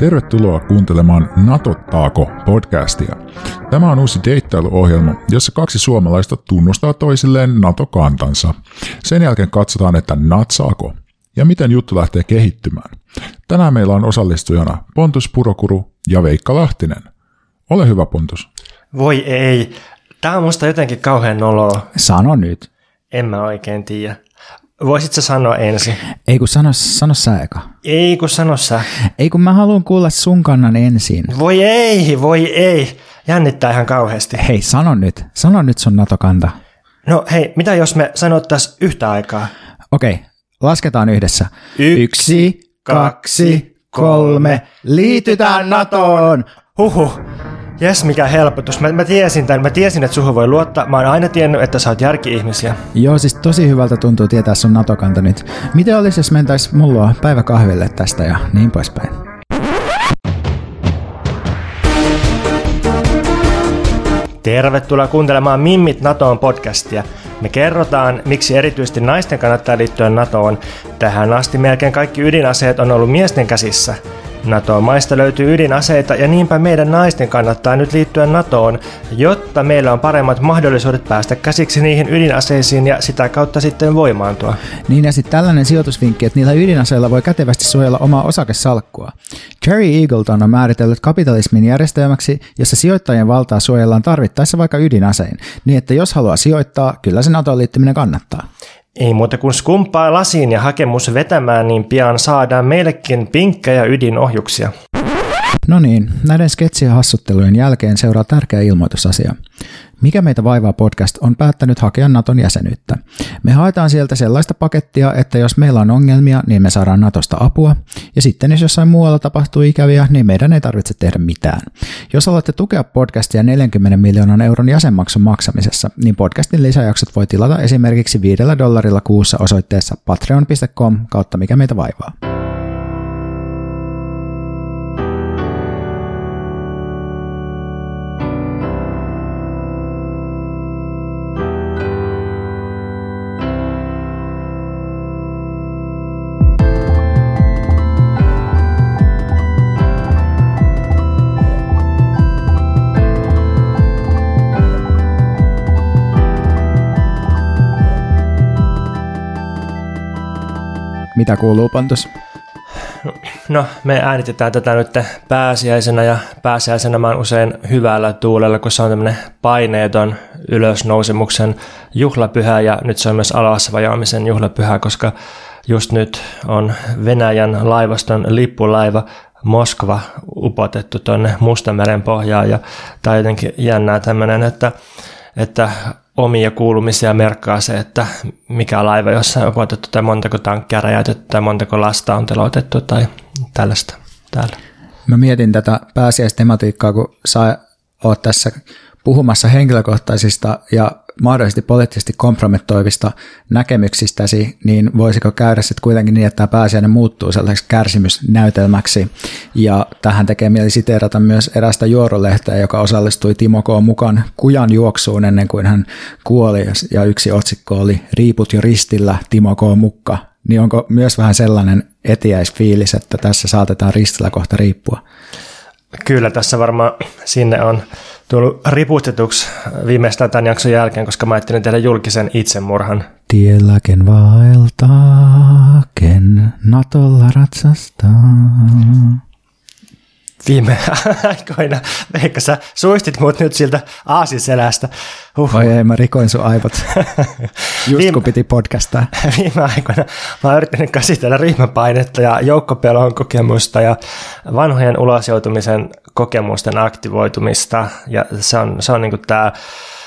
Tervetuloa kuuntelemaan Natottaako podcastia. Tämä on uusi deittailuohjelma, jossa kaksi suomalaista tunnustaa toisilleen NATO-kantansa. Sen jälkeen katsotaan, että natsaako ja miten juttu lähtee kehittymään. Tänään meillä on osallistujana Pontus Purokuru ja Veikka Lahtinen. Ole hyvä, Pontus. Voi ei. Tämä on musta jotenkin kauhean noloa. Sano nyt. En mä oikein tiedä. Voisit sä sanoa ensin? Ei kun sano, sano sä eka. Ei kun sano sä. Ei kun mä haluan kuulla sun kannan ensin. Voi ei, voi ei. Jännittää ihan kauheasti. Hei, sano nyt. Sano nyt sun NATO-kanta. No hei, mitä jos me sanottais yhtä aikaa? Okei, lasketaan yhdessä. Yksi, kaksi, kolme. Liitytään NATOon! Huhu. Jes, mikä helpotus. Mä, mä tiesin tämän. Mä tiesin, että suhun voi luottaa. Mä oon aina tiennyt, että sä oot järki-ihmisiä. Joo, siis tosi hyvältä tuntuu tietää sun NATO-kanta nyt. Miten olisi, jos mentäis mulla päiväkahville tästä ja niin poispäin? Tervetuloa kuuntelemaan Mimmit NATOon podcastia. Me kerrotaan, miksi erityisesti naisten kannattaa liittyä NATOon. Tähän asti melkein kaikki ydinaseet on ollut miesten käsissä. NATO-maista löytyy ydinaseita ja niinpä meidän naisten kannattaa nyt liittyä NATOon, jotta meillä on paremmat mahdollisuudet päästä käsiksi niihin ydinaseisiin ja sitä kautta sitten voimaantua. Niin ja sitten tällainen sijoitusvinkki, että niillä ydinaseilla voi kätevästi suojella omaa osakesalkkua. Jerry Eagleton on määritellyt kapitalismin järjestelmäksi, jossa sijoittajien valtaa suojellaan tarvittaessa vaikka ydinasein, niin että jos haluaa sijoittaa, kyllä se NATOon liittyminen kannattaa. Ei muuta kuin skumppaa lasiin ja hakemus vetämään, niin pian saadaan meillekin pinkkejä ydinohjuksia. No niin, näiden sketsien hassuttelujen jälkeen seuraa tärkeä ilmoitusasia. Mikä meitä vaivaa podcast on päättänyt hakea Naton jäsenyyttä. Me haetaan sieltä sellaista pakettia, että jos meillä on ongelmia, niin me saadaan Natosta apua, ja sitten jos jossain muualla tapahtuu ikäviä, niin meidän ei tarvitse tehdä mitään. Jos haluatte tukea podcastia 40 miljoonan euron jäsenmaksun maksamisessa, niin podcastin lisäjaksot voi tilata esimerkiksi 5 dollarilla kuussa osoitteessa patreon.com kautta mikä meitä vaivaa. Mitä kuuluu, Pontus? No, me äänitetään tätä nyt pääsiäisenä ja pääsiäisenä mä oon usein hyvällä tuulella, kun se on tämmöinen paineeton ylösnousemuksen juhlapyhä ja nyt se on myös alas vajaamisen juhlapyhä, koska just nyt on Venäjän laivaston lippulaiva Moskva upotettu tuonne Mustameren pohjaan ja tämä on jotenkin jännää tämmöinen, että, että omia kuulumisia merkkaa se, että mikä laiva jossain on upotettu tai montako tankkia räjäytetty tai montako lasta on teloitettu tai tällaista täällä. Mä mietin tätä pääsiäistematiikkaa, kun sä oot tässä puhumassa henkilökohtaisista ja mahdollisesti poliittisesti kompromettoivista näkemyksistäsi, niin voisiko käydä sitten kuitenkin niin, että tämä pääsiäinen muuttuu sellaiseksi kärsimysnäytelmäksi. Ja tähän tekee mieli siteerata myös erästä juorolehteä, joka osallistui Timo K. mukaan kujan juoksuun ennen kuin hän kuoli. Ja yksi otsikko oli Riiput jo ristillä, Timo K. Mukka. Niin onko myös vähän sellainen etiäisfiilis, että tässä saatetaan ristillä kohta riippua? Kyllä, tässä varmaan sinne on tullut ripustetuksi viimeistään tämän jakson jälkeen, koska mä ajattelin tehdä julkisen itsemurhan. Tiellä ken vaeltaa, ken Natolla ratsastaa. Viime aikoina, Veikka, sä suistit mut nyt siltä aasiselästä. Huh. Oi ei, mä rikoin sun aivot. Just Viime, kun piti podcastaa. Viime aikoina mä oon yrittänyt käsitellä ryhmäpainetta ja joukkopelon kokemusta ja vanhojen ulosjoutumisen kokemusten aktivoitumista. Ja se on, se on niin tämä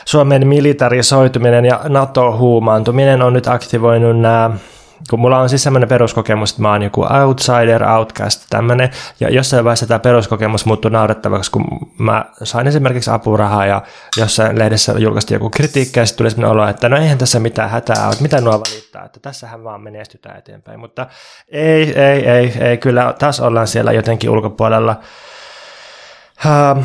Suomen militarisoituminen ja NATO-huumaantuminen on nyt aktivoinut nämä kun mulla on siis semmoinen peruskokemus, että mä oon joku outsider, outcast, tämmöinen, ja jossain vaiheessa tämä peruskokemus muuttui naurettavaksi, kun mä sain esimerkiksi apurahaa ja jossain lehdessä julkaistiin joku kritiikki ja sitten tuli semmoinen olo, että no eihän tässä mitään hätää ole, mitä nuo valittaa, että tässähän vaan menestytään eteenpäin, mutta ei, ei, ei, ei, kyllä taas ollaan siellä jotenkin ulkopuolella. Uh,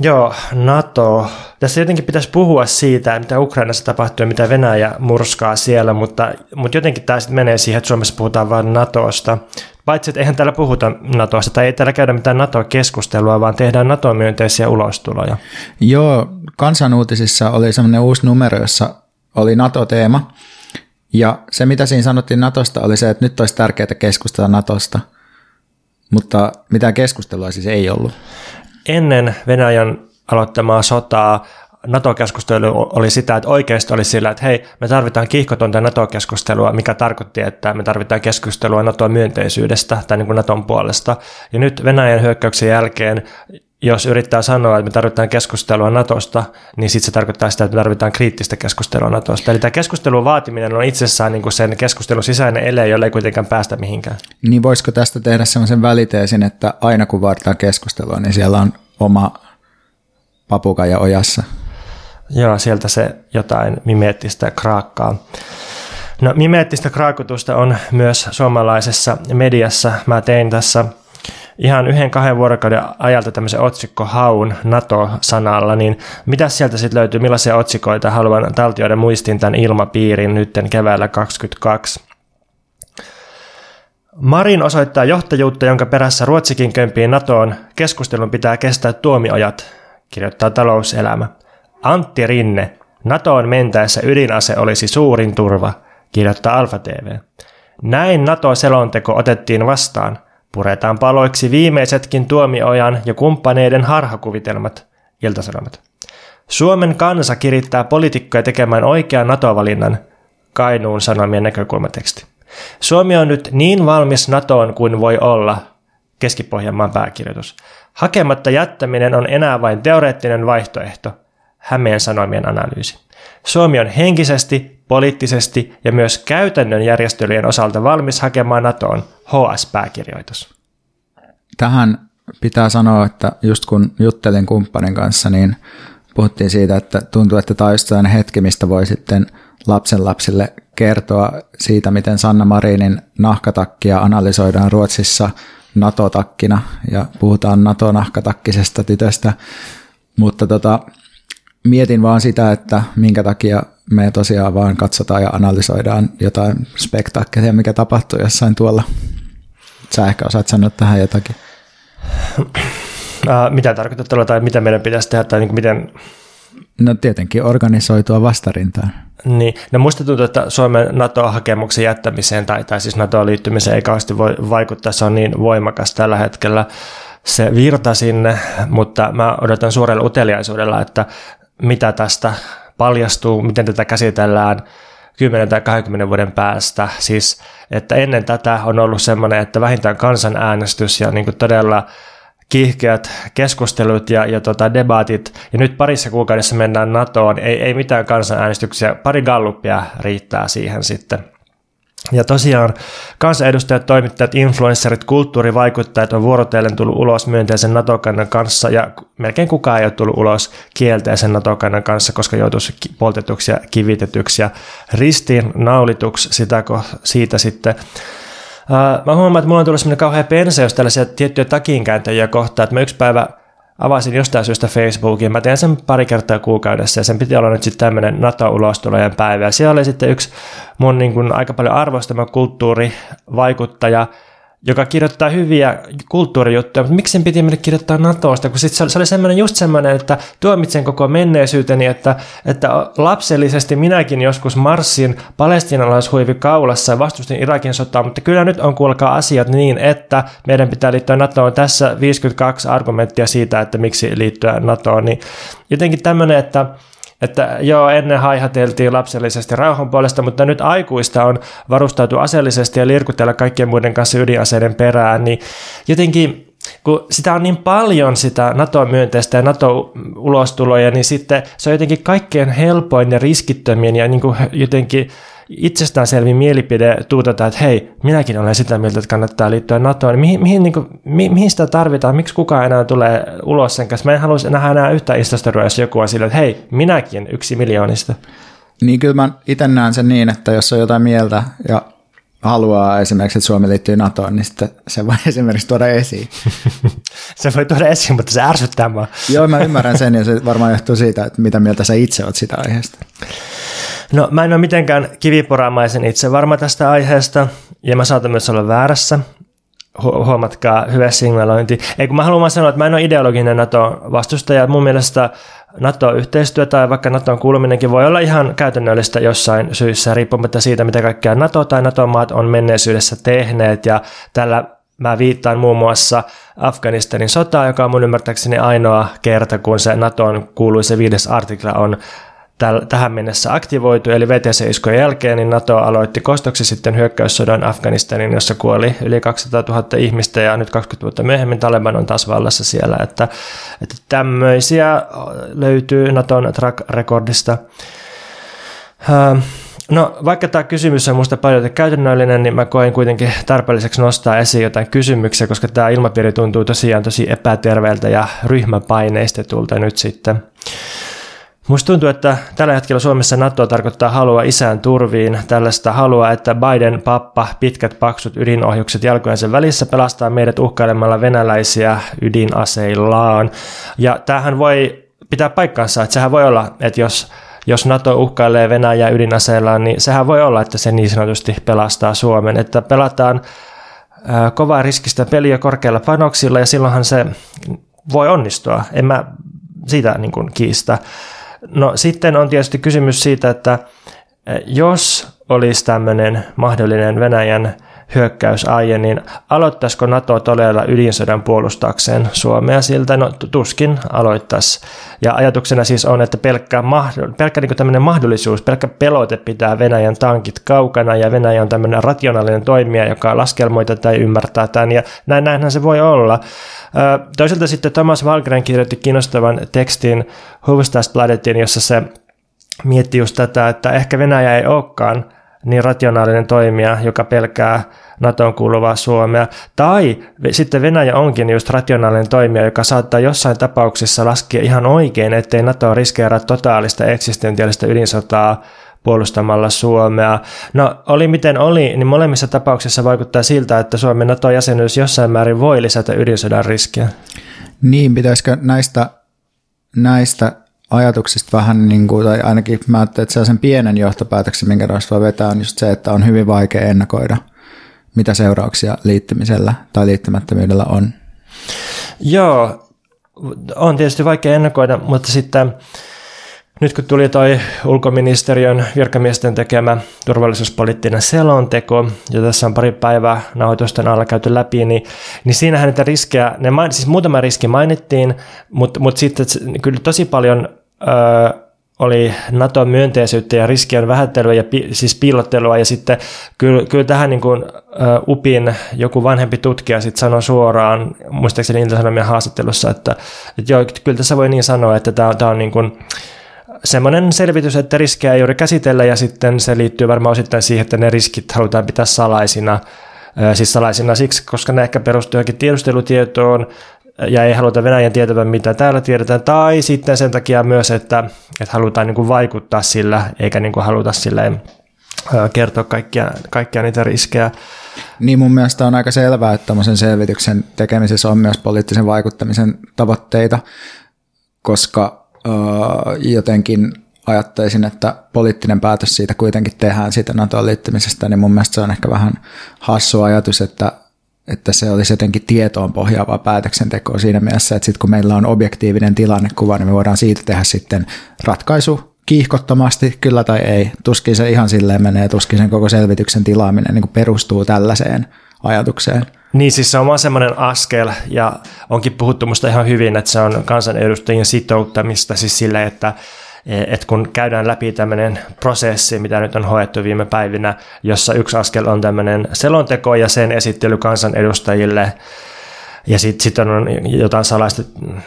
Joo, NATO. Tässä jotenkin pitäisi puhua siitä, mitä Ukrainassa tapahtuu ja mitä Venäjä murskaa siellä, mutta, mutta jotenkin tämä sitten menee siihen, että Suomessa puhutaan vain NATOsta. Paitsi, että eihän täällä puhuta NATOsta tai ei täällä käydä mitään NATO-keskustelua, vaan tehdään NATO-myönteisiä ulostuloja. Joo, kansanuutisissa oli semmoinen uusi numero, jossa oli NATO-teema. Ja se, mitä siinä sanottiin NATOsta, oli se, että nyt olisi tärkeää keskustella NATOsta. Mutta mitään keskustelua siis ei ollut. Ennen Venäjän aloittamaa sotaa NATO-keskustelu oli sitä, että oikeasti oli sillä, että hei, me tarvitaan kiihkotonta NATO-keskustelua, mikä tarkoitti, että me tarvitaan keskustelua NATO-myönteisyydestä tai niin kuin NATOn puolesta. Ja nyt Venäjän hyökkäyksen jälkeen, jos yrittää sanoa, että me tarvitaan keskustelua NATOsta, niin sitten se tarkoittaa sitä, että me tarvitaan kriittistä keskustelua NATOsta. Eli tämä keskustelun vaatiminen on itsessään niin kuin sen keskustelun sisäinen ele, jolle ei kuitenkaan päästä mihinkään. Niin voisiko tästä tehdä sellaisen väliteesin, että aina kun vaaditaan keskustelua, niin siellä on oma papukaja ojassa? Joo, sieltä se jotain mimeettistä kraakkaa. No, mimeettistä kraakutusta on myös suomalaisessa mediassa. Mä tein tässä ihan yhden kahden vuorokauden ajalta tämmöisen otsikkohaun NATO-sanalla, niin mitä sieltä sitten löytyy, millaisia otsikoita haluan taltioiden muistin tämän ilmapiirin nytten keväällä 22. Marin osoittaa johtajuutta, jonka perässä Ruotsikin kömpii NATOon. Keskustelun pitää kestää tuomiojat, kirjoittaa talouselämä. Antti Rinne, NATOon mentäessä ydinase olisi suurin turva, kirjoittaa Alfa TV. Näin NATO-selonteko otettiin vastaan. Puretaan paloiksi viimeisetkin tuomiojan ja kumppaneiden harhakuvitelmat, iltasanomat. Suomen kansa kirittää poliitikkoja tekemään oikean NATO-valinnan, Kainuun sanomien näkökulmateksti. Suomi on nyt niin valmis NATOon kuin voi olla, Keski-Pohjanmaan pääkirjoitus. Hakematta jättäminen on enää vain teoreettinen vaihtoehto – Hämeen Sanomien analyysi. Suomi on henkisesti, poliittisesti ja myös käytännön järjestelyjen osalta valmis hakemaan NATOon HS-pääkirjoitus. Tähän pitää sanoa, että just kun juttelin kumppanin kanssa, niin puhuttiin siitä, että tuntuu, että tämä on hetki, mistä voi sitten lapsen lapsille kertoa siitä, miten Sanna Marinin nahkatakkia analysoidaan Ruotsissa NATO-takkina ja puhutaan NATO-nahkatakkisesta tytöstä. Mutta tota, mietin vaan sitä, että minkä takia me tosiaan vaan katsotaan ja analysoidaan jotain spektaakkelia, mikä tapahtuu jossain tuolla. Sä ehkä osaat sanoa tähän jotakin. mitä tarkoitat tuolla tai mitä meidän pitäisi tehdä tai niin miten... No tietenkin organisoitua vastarintaan. Niin, no musta tuntuu, että Suomen NATO-hakemuksen jättämiseen tai, tai siis NATO-liittymiseen ei kauheasti voi vaikuttaa, se on niin voimakas tällä hetkellä se virta sinne, mutta mä odotan suurella uteliaisuudella, että mitä tästä paljastuu, miten tätä käsitellään 10 tai 20 vuoden päästä. Siis, että ennen tätä on ollut semmoinen, että vähintään kansanäänestys ja niin kuin todella kiihkeät keskustelut ja, ja tota debatit, ja nyt parissa kuukaudessa mennään NATOon, ei, ei mitään kansanäänestyksiä, pari galluppia riittää siihen sitten. Ja tosiaan kansanedustajat, toimittajat, influencerit, kulttuurivaikuttajat on vuorotellen tullut ulos myönteisen NATO-kannan kanssa ja melkein kukaan ei ole tullut ulos kielteisen NATO-kannan kanssa, koska joutuisi poltetuksi ja kivitetyksi. Ja ristiin naulituksi sitä, siitä sitten. Mä huomaan, että mulla on tullut semmoinen kauhea penseys tällaisia tiettyjä takinkääntäjiä kohtaan, että mä yksi päivä avasin jostain syystä Facebookin. Mä teen sen pari kertaa kuukaudessa ja sen piti olla nyt sitten tämmöinen NATO-ulostulojen päivä. Ja siellä oli sitten yksi mun niin kuin aika paljon arvostama kulttuurivaikuttaja, joka kirjoittaa hyviä kulttuurijuttuja, mutta miksi sen piti mennä kirjoittaa NATOsta, kun sit se oli semmoinen, just semmoinen, että tuomitsen koko menneisyyteni, että, että lapsellisesti minäkin joskus marssin palestinalaishuivi kaulassa ja vastustin Irakin sotaa, mutta kyllä nyt on kuulkaa asiat niin, että meidän pitää liittyä NATOon. Tässä 52 argumenttia siitä, että miksi liittyä NATOon, niin jotenkin tämmöinen, että että joo, ennen haihateltiin lapsellisesti rauhan puolesta, mutta nyt aikuista on varustautu aseellisesti ja lirkutella kaikkien muiden kanssa ydinaseiden perään, niin jotenkin kun sitä on niin paljon sitä NATO-myönteistä ja NATO-ulostuloja, niin sitten se on jotenkin kaikkein helpoin ja riskittömin ja niin kuin jotenkin itsestäänselvin mielipide tuutata, että hei, minäkin olen sitä mieltä, että kannattaa liittyä NATOon. Mihin, mihin, niin kuin, mi, mihin sitä tarvitaan? Miksi kukaan enää tulee ulos sen kanssa? Mä en halua nähdä enää yhtä instastoria, jos joku on sillä, että hei, minäkin yksi miljoonista. Niin kyllä mä itse näen sen niin, että jos on jotain mieltä ja haluaa esimerkiksi, että Suomi liittyy NATOon, niin sitten se voi esimerkiksi tuoda esiin. se voi tuoda esiin, mutta se ärsyttää mua. Joo, mä ymmärrän sen ja se varmaan johtuu siitä, että mitä mieltä sä itse oot sitä aiheesta. No mä en ole mitenkään kiviporamaisen itse varma tästä aiheesta, ja mä saatan myös olla väärässä. huomatkaa, hyvä signalointi. Ei kun mä haluan sanoa, että mä en ole ideologinen NATO-vastustaja. Mun mielestä NATO-yhteistyö tai vaikka NATOn kuuluminenkin voi olla ihan käytännöllistä jossain syissä, riippumatta siitä, mitä kaikkea NATO tai NATO-maat on menneisyydessä tehneet. Ja tällä mä viittaan muun muassa Afganistanin sotaa, joka on mun ymmärtääkseni ainoa kerta, kun se NATOn kuuluisa viides artikla on tähän mennessä aktivoitu, eli VTC-iskojen jälkeen niin NATO aloitti kostoksi sitten hyökkäyssodan Afganistanin, jossa kuoli yli 200 000 ihmistä ja nyt 20 vuotta myöhemmin Taliban on taas vallassa siellä, että, että tämmöisiä löytyy NATOn track recordista. No, vaikka tämä kysymys on minusta paljon käytännöllinen, niin mä koen kuitenkin tarpeelliseksi nostaa esiin jotain kysymyksiä, koska tämä ilmapiiri tuntuu tosiaan tosi epäterveeltä ja ryhmäpaineistetulta nyt sitten. Musta tuntuu, että tällä hetkellä Suomessa NATO tarkoittaa halua isään turviin, tällaista halua, että Biden pappa pitkät paksut ydinohjukset jalkojensa välissä pelastaa meidät uhkailemalla venäläisiä ydinaseillaan. Ja tämähän voi pitää paikkansa, että sehän voi olla, että jos jos NATO uhkailee Venäjää ydinaseillaan, niin sehän voi olla, että se niin sanotusti pelastaa Suomen. Että pelataan kovaa riskistä peliä korkealla panoksilla ja silloinhan se voi onnistua. En mä siitä niin kuin kiistä. No sitten on tietysti kysymys siitä, että jos olisi tämmöinen mahdollinen Venäjän hyökkäysaie, niin aloittaisiko NATO todella ydinsodan puolustaakseen Suomea siltä? No tuskin aloittaisi. Ja ajatuksena siis on, että pelkkä, pelkkä niin tämmöinen mahdollisuus, pelkkä pelote pitää Venäjän tankit kaukana ja Venäjä on tämmöinen rationaalinen toimija, joka laskelmoi tätä ja ymmärtää tämän ja näin, näinhän se voi olla. Toisaalta sitten Thomas Valgren kirjoitti kiinnostavan tekstin Hufvudstadsbladetin, jossa se mietti just tätä, että ehkä Venäjä ei olekaan niin rationaalinen toimija, joka pelkää NATOn kuuluvaa Suomea. Tai sitten Venäjä onkin just rationaalinen toimija, joka saattaa jossain tapauksessa laskea ihan oikein, ettei NATO riskeeraa totaalista eksistentiaalista ydinsotaa puolustamalla Suomea. No oli miten oli, niin molemmissa tapauksissa vaikuttaa siltä, että Suomen NATO-jäsenyys jossain määrin voi lisätä ydinsodan riskiä. Niin, pitäisikö näistä, näistä ajatuksista vähän, niin kuin, tai ainakin mä ajattelin, että sen pienen johtopäätöksen, minkä voi vetää, on just se, että on hyvin vaikea ennakoida, mitä seurauksia liittymisellä tai liittymättömyydellä on. Joo, on tietysti vaikea ennakoida, mutta sitten nyt kun tuli toi ulkoministeriön virkamiesten tekemä turvallisuuspoliittinen selonteko, ja tässä on pari päivää nauhoitusten alla käyty läpi, niin, niin siinähän niitä riskejä, ne, siis muutama riski mainittiin, mutta, mutta sitten kyllä tosi paljon oli NATO-myönteisyyttä ja riskien vähättelyä ja pi, siis piilottelua ja sitten kyllä, kyllä tähän niin kuin, uh, UPin joku vanhempi tutkija sitten sanoi suoraan, muistaakseni Ilta-Sanomien haastattelussa, että, että joo, kyllä tässä voi niin sanoa, että tämä, tämä on niin kuin, semmoinen selvitys, että riskejä ei juuri käsitellä ja sitten se liittyy varmaan osittain siihen, että ne riskit halutaan pitää salaisina, siis salaisina siksi, koska ne ehkä perustuu johonkin tiedustelutietoon ja ei haluta Venäjän tietävän, mitä täällä tiedetään, tai sitten sen takia myös, että, että halutaan niin kuin vaikuttaa sillä, eikä niin kuin haluta silleen kertoa kaikkia, kaikkia niitä riskejä. Niin mun mielestä on aika selvää, että tämmöisen selvityksen tekemisessä on myös poliittisen vaikuttamisen tavoitteita, koska jotenkin ajattaisin, että poliittinen päätös siitä kuitenkin tehdään siitä NATOon liittymisestä, niin mun mielestä se on ehkä vähän hassu ajatus, että, että se olisi jotenkin tietoon pohjaavaa päätöksentekoa siinä mielessä, että sitten kun meillä on objektiivinen tilannekuva, niin me voidaan siitä tehdä sitten ratkaisu kiihkottomasti, kyllä tai ei. Tuskin se ihan silleen menee, tuskin sen koko selvityksen tilaaminen niin perustuu tällaiseen ajatukseen. Niin, siis se on vaan semmoinen askel, ja onkin puhuttu musta ihan hyvin, että se on kansanedustajien sitouttamista siis sille, että että kun käydään läpi tämmöinen prosessi, mitä nyt on hoettu viime päivinä, jossa yksi askel on tämmöinen selonteko ja sen esittely kansanedustajille, ja sitten sit on jotain salaista,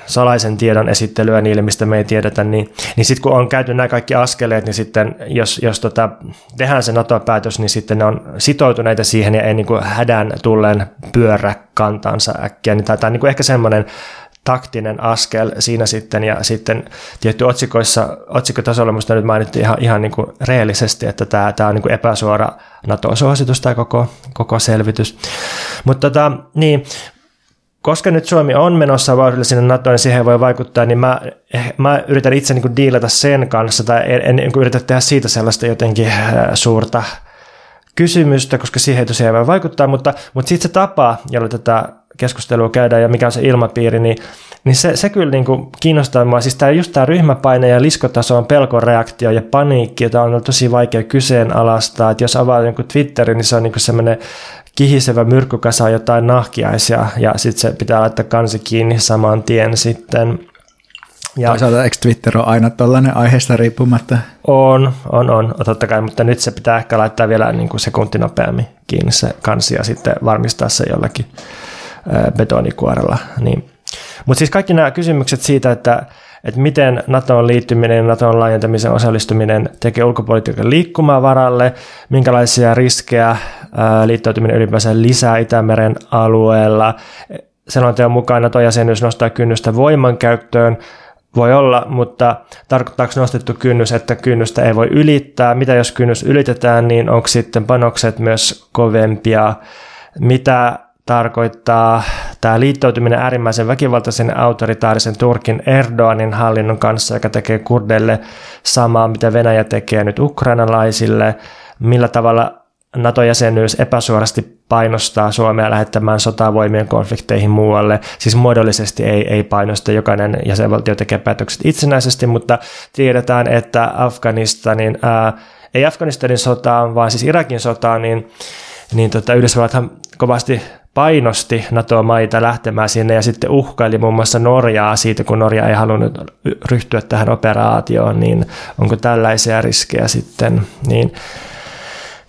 salaisen tiedon esittelyä niille, mistä me ei tiedetä, niin, niin sitten kun on käyty nämä kaikki askeleet, niin sitten jos, jos tota, tehdään se NATO-päätös, niin sitten ne on sitoutuneita siihen ja ei niin kuin hädän tulleen pyörä kantansa äkkiä. Niin tämä on niin kuin ehkä semmoinen taktinen askel siinä sitten, ja sitten tietty otsikoissa, otsikkotasolla minusta nyt mainittiin ihan, ihan niin kuin reellisesti, että tämä, tämä on niin kuin epäsuora NATO-suositus tai koko, koko selvitys. Mutta tota, niin, koska nyt Suomi on menossa vauhdilla sinne NATOon, niin siihen voi vaikuttaa, niin mä, eh, mä yritän itse niin kuin diilata sen kanssa, tai en, en niin kuin yritä tehdä siitä sellaista jotenkin äh, suurta kysymystä, koska siihen ei tosiaan voi vaikuttaa, mutta, mutta sitten se tapa, jolla tätä keskustelua käydään ja mikä on se ilmapiiri, niin, niin se, se kyllä niin kuin kiinnostaa mua. Siis tämä, just tämä ryhmäpaine ja liskotaso on pelkoreaktio ja paniikki, jota on tosi vaikea kyseenalaistaa. Että jos avaa jonkun Twitterin, niin se on niin semmoinen kihisevä myrkkykasa jotain nahkiaisia ja sitten se pitää laittaa kansi kiinni saman tien sitten. Ja Toisaalta eikö Twitter on aina tuollainen aiheesta riippumatta? On, on, on, totta kai, mutta nyt se pitää ehkä laittaa vielä niin kuin sekunti nopeammin kiinni se kansi ja sitten varmistaa se jollakin betonikuorella. Niin. Mutta siis kaikki nämä kysymykset siitä, että, että miten NATOon liittyminen ja NATOon laajentamisen osallistuminen tekee ulkopolitiikan liikkumavaralle, minkälaisia riskejä liittoutuminen ylipäänsä lisää Itämeren alueella. Selonteon mukaan NATO-jäsenyys nostaa kynnystä voimankäyttöön, voi olla, mutta tarkoittaako nostettu kynnys, että kynnystä ei voi ylittää? Mitä jos kynnys ylitetään, niin onko sitten panokset myös kovempia? Mitä tarkoittaa tämä liittoutuminen äärimmäisen väkivaltaisen autoritaarisen Turkin Erdoganin hallinnon kanssa, joka tekee kurdeille samaa, mitä Venäjä tekee nyt ukrainalaisille, millä tavalla NATO-jäsenyys epäsuorasti painostaa Suomea lähettämään sotavoimien konflikteihin muualle. Siis muodollisesti ei, ei painosta, jokainen jäsenvaltio tekee päätökset itsenäisesti, mutta tiedetään, että Afganistanin, ää, ei Afganistanin sotaan, vaan siis Irakin sotaan, niin, niin tota, Yhdysvallathan kovasti painosti NATO-maita lähtemään sinne ja sitten uhkaili muun muassa Norjaa siitä, kun Norja ei halunnut ryhtyä tähän operaatioon, niin onko tällaisia riskejä sitten, niin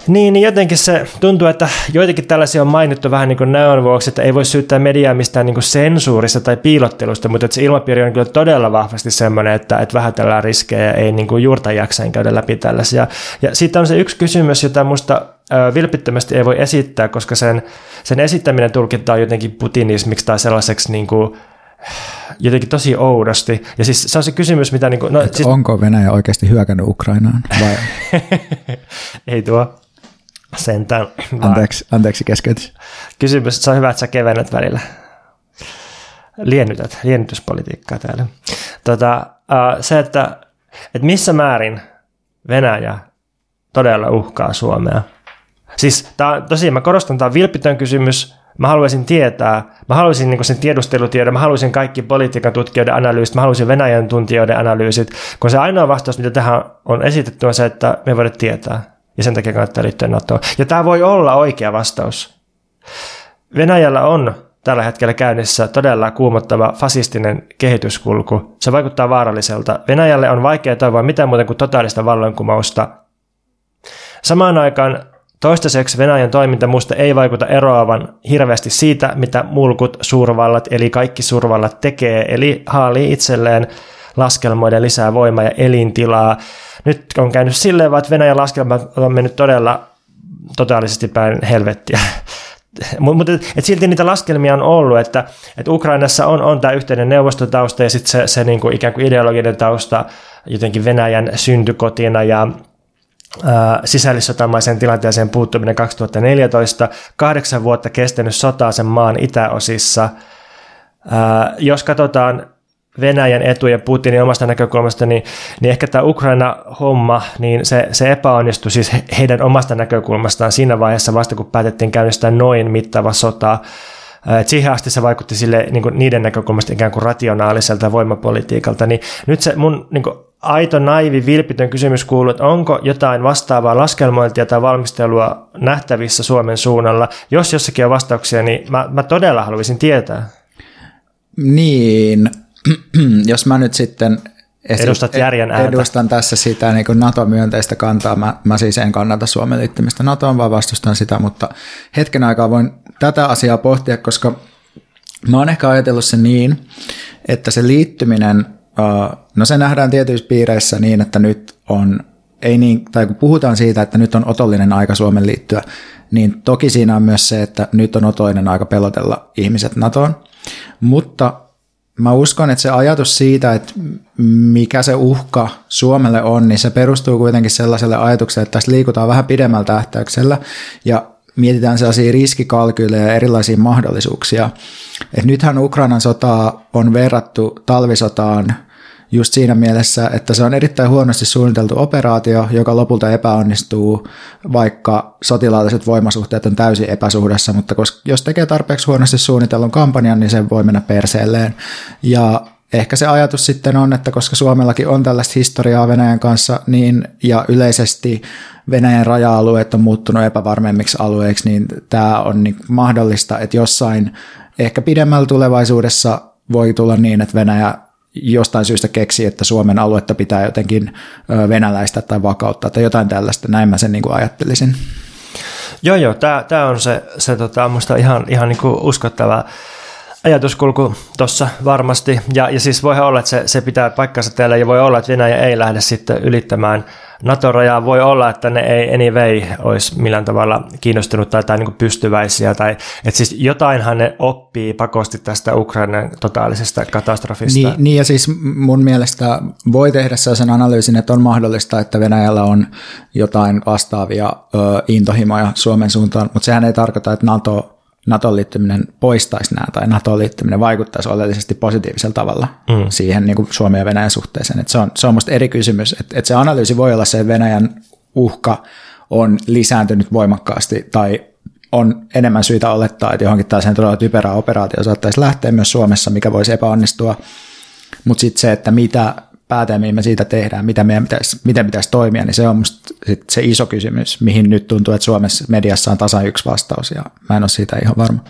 niin, niin jotenkin se tuntuu, että joitakin tällaisia on mainittu vähän niin kuin näön vuoksi, että ei voi syyttää mediaa mistään niin kuin sensuurista tai piilottelusta, mutta että se ilmapiiri on kyllä todella vahvasti semmoinen, että, että vähätellään riskejä ja ei niin kuin juurta jaksain käydä läpi tällaisia. Ja sitten on se yksi kysymys, jota musta vilpittömästi ei voi esittää, koska sen, sen esittäminen tulkitaan jotenkin putinismiksi tai sellaiseksi niin kuin, jotenkin tosi oudosti. Ja siis se on se kysymys, mitä... Niin kuin, no, siis... Onko Venäjä oikeasti hyökännyt Ukrainaan? Vai? ei tuo sentään. Anteeksi, anteeksi keskeytys. Kysymys, se on hyvä, että sä kevennät välillä. Liennytät, liennytyspolitiikkaa täällä. Tota, se, että, että missä määrin Venäjä todella uhkaa Suomea. Siis tää, tosiaan mä korostan, tämä vilpitön kysymys, mä haluaisin tietää, mä haluaisin niin sen tiedustelutiedon, mä haluaisin kaikki politiikan tutkijoiden analyysit, mä haluaisin Venäjän tuntijoiden analyysit, kun se ainoa vastaus, mitä tähän on esitetty, on se, että me ei voida tietää ja sen takia kannattaa liittyä NATOon. Ja tämä voi olla oikea vastaus. Venäjällä on tällä hetkellä käynnissä todella kuumottava fasistinen kehityskulku. Se vaikuttaa vaaralliselta. Venäjälle on vaikea toivoa mitään muuta kuin totaalista vallankumousta. Samaan aikaan toistaiseksi Venäjän toiminta musta ei vaikuta eroavan hirveästi siitä, mitä mulkut suurvallat, eli kaikki suurvallat tekee, eli haalii itselleen laskelmoiden lisää voimaa ja elintilaa nyt on käynyt silleen että Venäjän laskelmat on mennyt todella totaalisesti päin helvettiä. Mutta silti niitä laskelmia on ollut, että et Ukrainassa on, on tämä yhteinen neuvostotausta ja sitten se, se niinku ikään kuin ideologinen tausta jotenkin Venäjän syntykotina ja sisällissotamaisen tilanteeseen puuttuminen 2014, kahdeksan vuotta kestänyt sotaa sen maan itäosissa. Jos katsotaan Venäjän etu ja Putinin omasta näkökulmasta, niin, niin ehkä tämä Ukraina-homma, niin se, se epäonnistui siis heidän omasta näkökulmastaan siinä vaiheessa vasta, kun päätettiin käynnistää noin mittava sota. Et siihen asti se vaikutti sille niin kuin niiden näkökulmasta ikään kuin rationaaliselta voimapolitiikalta. Niin nyt se mun niin kuin aito, naivi, vilpitön kysymys kuuluu, että onko jotain vastaavaa laskelmointia tai valmistelua nähtävissä Suomen suunnalla? Jos jossakin on vastauksia, niin mä, mä todella haluaisin tietää. Niin, jos mä nyt sitten Edustat järjen ääntä. edustan tässä sitä niin NATO-myönteistä kantaa, mä, mä siis en kannata Suomen liittymistä NATOon, vaan vastustan sitä, mutta hetken aikaa voin tätä asiaa pohtia, koska mä oon ehkä ajatellut se niin, että se liittyminen, no se nähdään tietyissä piireissä niin, että nyt on, ei niin, tai kun puhutaan siitä, että nyt on otollinen aika Suomen liittyä, niin toki siinä on myös se, että nyt on otollinen aika pelotella ihmiset NATOon, mutta mä uskon, että se ajatus siitä, että mikä se uhka Suomelle on, niin se perustuu kuitenkin sellaiselle ajatukselle, että tässä liikutaan vähän pidemmällä tähtäyksellä ja mietitään sellaisia riskikalkyylejä ja erilaisia mahdollisuuksia. Et nythän Ukrainan sotaa on verrattu talvisotaan just siinä mielessä, että se on erittäin huonosti suunniteltu operaatio, joka lopulta epäonnistuu, vaikka sotilaalliset voimasuhteet on täysin epäsuhdassa, mutta jos tekee tarpeeksi huonosti suunnitellun kampanjan, niin se voi mennä perseelleen. Ja ehkä se ajatus sitten on, että koska Suomellakin on tällaista historiaa Venäjän kanssa, niin ja yleisesti Venäjän raja-alueet on muuttunut epävarmemmiksi alueiksi, niin tämä on niin mahdollista, että jossain ehkä pidemmällä tulevaisuudessa voi tulla niin, että Venäjä jostain syystä keksii, että Suomen aluetta pitää jotenkin venäläistä tai vakauttaa tai jotain tällaista. Näin mä sen niin kuin ajattelisin. Joo, joo. Tämä on se, se tota, musta ihan, ihan niin kuin uskottava ajatuskulku tuossa varmasti. Ja, ja siis voi olla, että se, se pitää paikkansa teillä ja voi olla, että Venäjä ei lähde sitten ylittämään NATO-rajaa. Voi olla, että ne ei anyway olisi millään tavalla kiinnostunut tai, tai niin pystyväisiä. Tai, että siis jotainhan ne oppii pakosti tästä Ukrainan totaalisesta katastrofista. Niin, niin ja siis mun mielestä voi tehdä sellaisen analyysin, että on mahdollista, että Venäjällä on jotain vastaavia ö, intohimoja Suomen suuntaan, mutta sehän ei tarkoita, että NATO Naton liittyminen poistaisi nämä tai Naton liittyminen vaikuttaisi oleellisesti positiivisella tavalla mm. siihen niin kuin Suomen ja Venäjän suhteeseen. Et se on, se on musta eri kysymys. että et se analyysi voi olla se, että Venäjän uhka on lisääntynyt voimakkaasti tai on enemmän syytä olettaa, että johonkin tällaiseen todella typerään operaatio saattaisi lähteä myös Suomessa, mikä voisi epäonnistua. Mutta sitten se, että mitä päätelmiä me siitä tehdään, mitä meidän pitäisi, miten pitäisi toimia, niin se on musta sit se iso kysymys, mihin nyt tuntuu, että Suomessa mediassa on tasan yksi vastaus, ja mä en ole siitä ihan varma.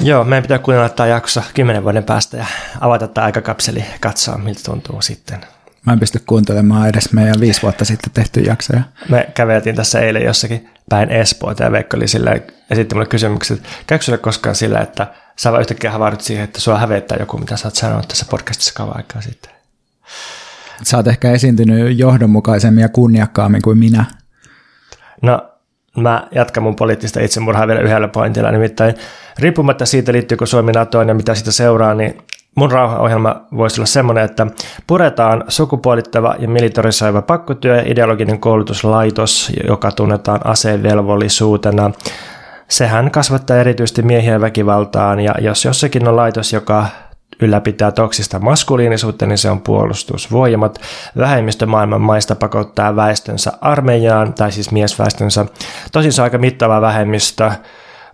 Joo, meidän pitää kuunnella tämä jakso kymmenen vuoden päästä ja avata tämä aikakapseli katsoa, miltä tuntuu sitten. Mä en pysty kuuntelemaan edes meidän viisi vuotta sitten tehty jaksoja. Me käveltiin tässä eilen jossakin päin Espoota ja Veikko oli silleen, esitti mulle kysymykset, käykö koskaan sillä, että sä vaan yhtäkkiä havahdut siihen, että sua hävettää joku, mitä sä oot sanonut tässä podcastissa kauan aikaa sitten. Sä oot ehkä esiintynyt johdonmukaisemmin ja kunniakkaammin kuin minä. No, mä jatkan mun poliittista itsemurhaa vielä yhdellä pointilla, nimittäin riippumatta siitä liittyykö Suomi NATOon ja mitä siitä seuraa, niin mun rauhaohjelma voisi olla semmoinen, että puretaan sukupuolittava ja militarisoiva pakkotyö ja ideologinen koulutuslaitos, joka tunnetaan asevelvollisuutena sehän kasvattaa erityisesti miehiä väkivaltaan ja jos jossakin on laitos, joka ylläpitää toksista maskuliinisuutta, niin se on puolustusvoimat. Vähemmistömaailman maista pakottaa väestönsä armeijaan, tai siis miesväestönsä. Tosin se on aika mittava vähemmistö.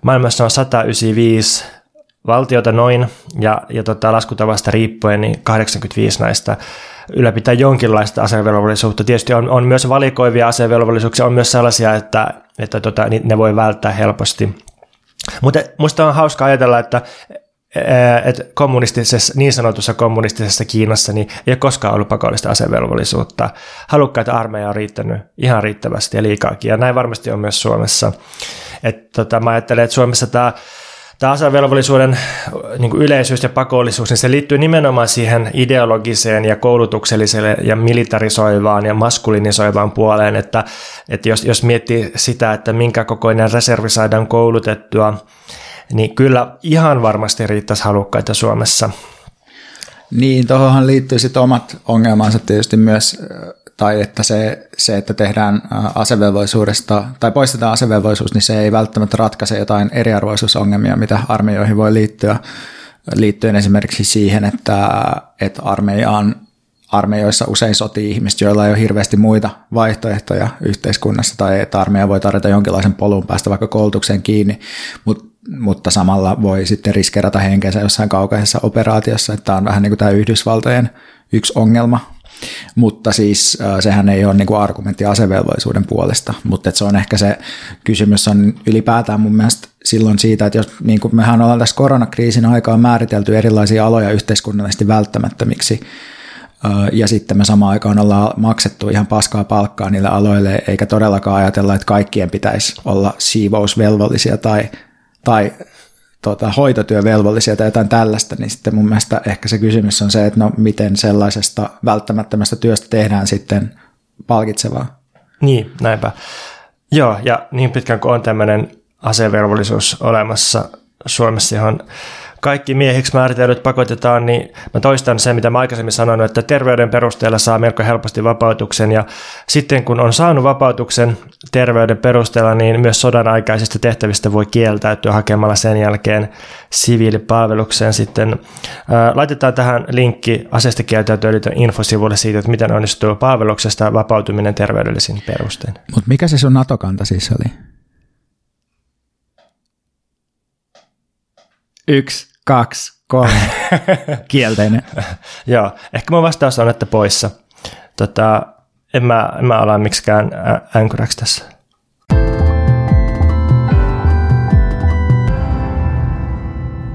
Maailmassa on 195 valtiota noin, ja, ja tota, laskutavasta riippuen niin 85 näistä ylläpitää jonkinlaista asevelvollisuutta. Tietysti on, on myös valikoivia asevelvollisuuksia, on myös sellaisia, että, että tota, ne voi välttää helposti. Mutta minusta on hauska ajatella, että että kommunistisessa, niin sanotussa kommunistisessa Kiinassa niin ei ole koskaan ollut pakollista asevelvollisuutta. Halukkaita armeija on riittänyt ihan riittävästi ja liikaakin, ja näin varmasti on myös Suomessa. Et, tota, mä ajattelen, että Suomessa tämä tämä asevelvollisuuden niin kuin yleisyys ja pakollisuus, niin se liittyy nimenomaan siihen ideologiseen ja koulutukselliselle ja militarisoivaan ja maskulinisoivaan puoleen, että, että jos, jos miettii sitä, että minkä kokoinen reservi saadaan koulutettua, niin kyllä ihan varmasti riittäisi halukkaita Suomessa. Niin, tuohon liittyy sitten omat ongelmansa tietysti myös tai että se, se, että tehdään asevelvollisuudesta tai poistetaan asevelvollisuus, niin se ei välttämättä ratkaise jotain eriarvoisuusongelmia, mitä armeijoihin voi liittyä, liittyen esimerkiksi siihen, että, että armeijaan armeijoissa usein sotii ihmiset, joilla ei ole hirveästi muita vaihtoehtoja yhteiskunnassa, tai että armeija voi tarjota jonkinlaisen polun päästä vaikka koulutukseen kiinni, mutta mutta samalla voi sitten riskerata henkeensä jossain kaukaisessa operaatiossa, että tämä on vähän niin kuin tämä Yhdysvaltojen yksi ongelma mutta siis äh, sehän ei ole niin kuin argumentti asevelvollisuuden puolesta, mutta se on ehkä se kysymys on ylipäätään mun mielestä silloin siitä, että jos niin kuin mehän ollaan tässä koronakriisin aikaan määritelty erilaisia aloja yhteiskunnallisesti välttämättömiksi, äh, ja sitten me samaan aikaan ollaan maksettu ihan paskaa palkkaa niille aloille, eikä todellakaan ajatella, että kaikkien pitäisi olla siivousvelvollisia tai, tai tota, hoitotyövelvollisia tai jotain tällaista, niin sitten mun mielestä ehkä se kysymys on se, että no miten sellaisesta välttämättömästä työstä tehdään sitten palkitsevaa. Niin, näinpä. Joo, ja niin pitkään kuin on tämmöinen asevelvollisuus olemassa, Suomessa, johon kaikki miehiksi määritellyt pakotetaan, niin mä toistan sen, mitä mä aikaisemmin sanoin, että terveyden perusteella saa melko helposti vapautuksen ja sitten kun on saanut vapautuksen terveyden perusteella, niin myös sodan aikaisista tehtävistä voi kieltäytyä hakemalla sen jälkeen siviilipalvelukseen sitten. Laitetaan tähän linkki aseista infosivulle siitä, että miten onnistuu palveluksesta vapautuminen terveydellisin perustein. Mutta mikä se sun NATO-kanta siis oli? Yksi, kaksi, kolme. Kielteinen. Joo, ehkä mun vastaus on, että poissa. Tota, en, mä, en mä ala miksikään änkyräksi tässä.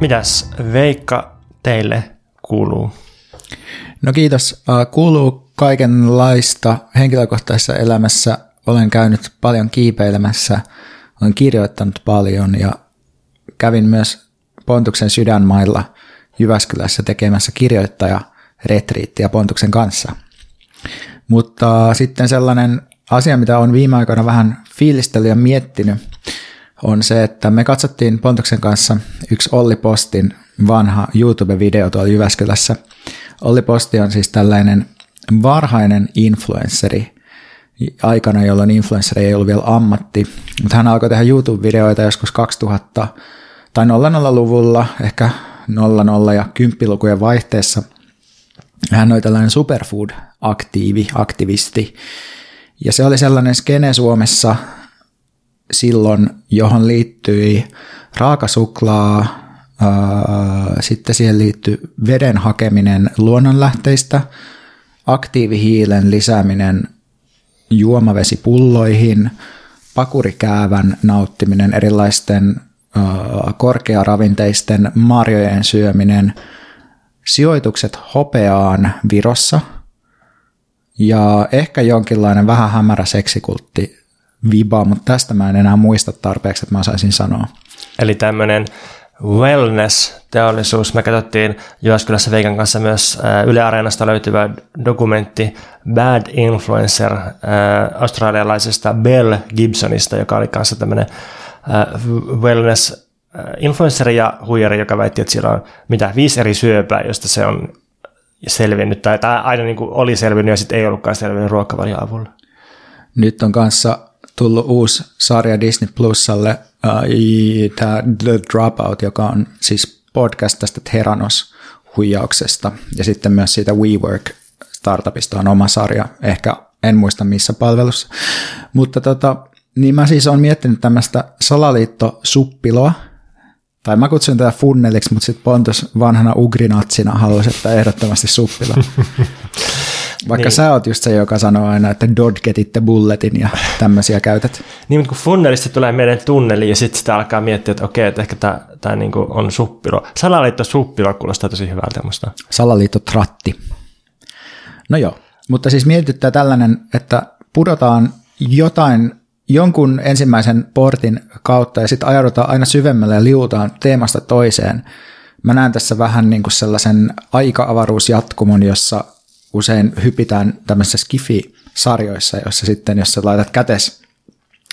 Mitäs Veikka teille kuuluu? No kiitos. Kuuluu kaikenlaista henkilökohtaisessa elämässä. Olen käynyt paljon kiipeilemässä, olen kirjoittanut paljon ja kävin myös Pontuksen sydänmailla Jyväskylässä tekemässä kirjoittaja retriittiä Pontuksen kanssa. Mutta sitten sellainen asia, mitä on viime aikoina vähän fiilistellyt ja miettinyt, on se, että me katsottiin Pontuksen kanssa yksi Olli Postin vanha YouTube-video tuolla Jyväskylässä. Olli Posti on siis tällainen varhainen influenceri aikana, jolloin influenceri ei ollut vielä ammatti, mutta hän alkoi tehdä YouTube-videoita joskus 2000 tai 00-luvulla, ehkä 00 ja 10 lukujen vaihteessa. Hän oli tällainen superfood-aktiivi, aktivisti. Ja se oli sellainen skene Suomessa silloin, johon liittyi raakasuklaa, sitten siihen liittyi veden hakeminen luonnonlähteistä, aktiivihiilen lisääminen juomavesipulloihin, pakurikäävän nauttiminen erilaisten korkearavinteisten marjojen syöminen, sijoitukset hopeaan Virossa ja ehkä jonkinlainen vähän hämärä seksikultti viba, mutta tästä mä en enää muista tarpeeksi, että mä osaisin sanoa. Eli tämmöinen wellness-teollisuus. Me katsottiin Jyväskylässä Veikan kanssa myös Yle Areenasta löytyvä dokumentti Bad Influencer australialaisesta Bell Gibsonista, joka oli kanssa tämmöinen wellness influenceri ja huijari, joka väitti, että siellä on mitä viisi eri syöpää, josta se on selvinnyt, tai, tai aina niin oli selvinnyt ja sitten ei ollutkaan selvinnyt ruokavalion avulla. Nyt on kanssa tullut uusi sarja Disney Plusalle, äh, tämä The Dropout, joka on siis podcast tästä Theranos huijauksesta, ja sitten myös siitä WeWork startupista on oma sarja, ehkä en muista missä palvelussa, mutta tota, niin mä siis on miettinyt tämmöistä salaliittosuppiloa, tai mä kutsun tätä funneliksi, mutta sitten Pontus vanhana ugrinatsina haluaisi, että ehdottomasti suppila. Vaikka niin. sä oot just se, joka sanoo aina, että dodgetitte bulletin ja tämmöisiä käytät. Niin, mutta kun funnelista tulee meidän tunneli ja sitten sitä alkaa miettiä, että okei, että ehkä tämä niinku on suppilo. Salaliitto suppilo kuulostaa tosi hyvältä musta. Salaliitto tratti. No joo, mutta siis mietityttää tällainen, että pudotaan jotain jonkun ensimmäisen portin kautta ja sitten ajaudutaan aina syvemmälle ja liutaan teemasta toiseen. Mä näen tässä vähän niin kuin sellaisen aika-avaruusjatkumon, jossa usein hypitään tämmöisissä skifi-sarjoissa, jossa sitten, jos sä laitat kätes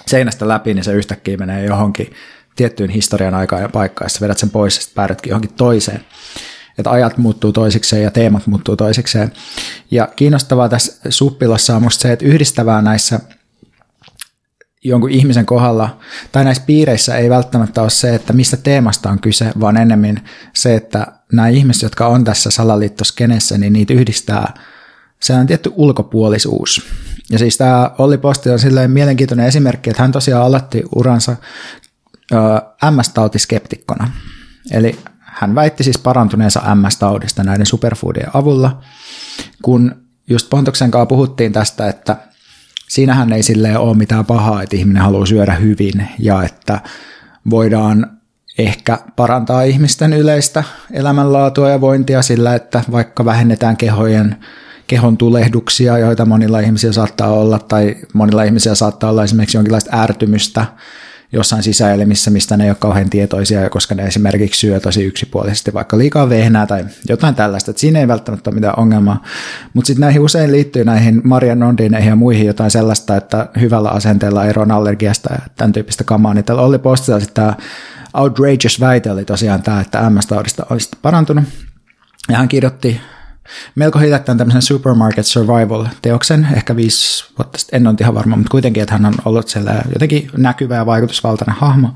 seinästä läpi, niin se yhtäkkiä menee johonkin tiettyyn historian aikaan ja paikkaan, ja vedät sen pois ja sitten päädytkin johonkin toiseen. Että ajat muuttuu toisikseen ja teemat muuttuu toisikseen. Ja kiinnostavaa tässä suppilassa on musta se, että yhdistävää näissä – jonkun ihmisen kohdalla, tai näissä piireissä ei välttämättä ole se, että mistä teemasta on kyse, vaan ennemmin se, että nämä ihmiset, jotka on tässä salaliittoskenessä, niin niitä yhdistää se on tietty ulkopuolisuus. Ja siis tämä Olli Posti on silleen mielenkiintoinen esimerkki, että hän tosiaan aloitti uransa MS-tautiskeptikkona. Eli hän väitti siis parantuneensa MS-taudista näiden superfoodien avulla, kun just Pontoksen kanssa puhuttiin tästä, että siinähän ei sille ole mitään pahaa, että ihminen haluaa syödä hyvin ja että voidaan ehkä parantaa ihmisten yleistä elämänlaatua ja vointia sillä, että vaikka vähennetään kehojen, kehon tulehduksia, joita monilla ihmisillä saattaa olla, tai monilla ihmisillä saattaa olla esimerkiksi jonkinlaista ärtymystä jossain sisäelimissä, mistä ne ei ole kauhean tietoisia, koska ne esimerkiksi syö tosi yksipuolisesti vaikka liikaa vehnää tai jotain tällaista, että siinä ei välttämättä ole mitään ongelmaa. Mutta sitten näihin usein liittyy näihin Maria Nondineihin ja muihin jotain sellaista, että hyvällä asenteella eroon allergiasta ja tämän tyyppistä kamaa, niin täällä oli postilla sitten tämä outrageous väite oli tosiaan tämä, että MS-taudista olisi parantunut. Ja hän kirjoitti melko hiljattain tämmöisen Supermarket Survival-teoksen, ehkä viisi vuotta sitten, en ole ihan varma, mutta kuitenkin, että hän on ollut siellä jotenkin näkyvä ja vaikutusvaltainen hahmo.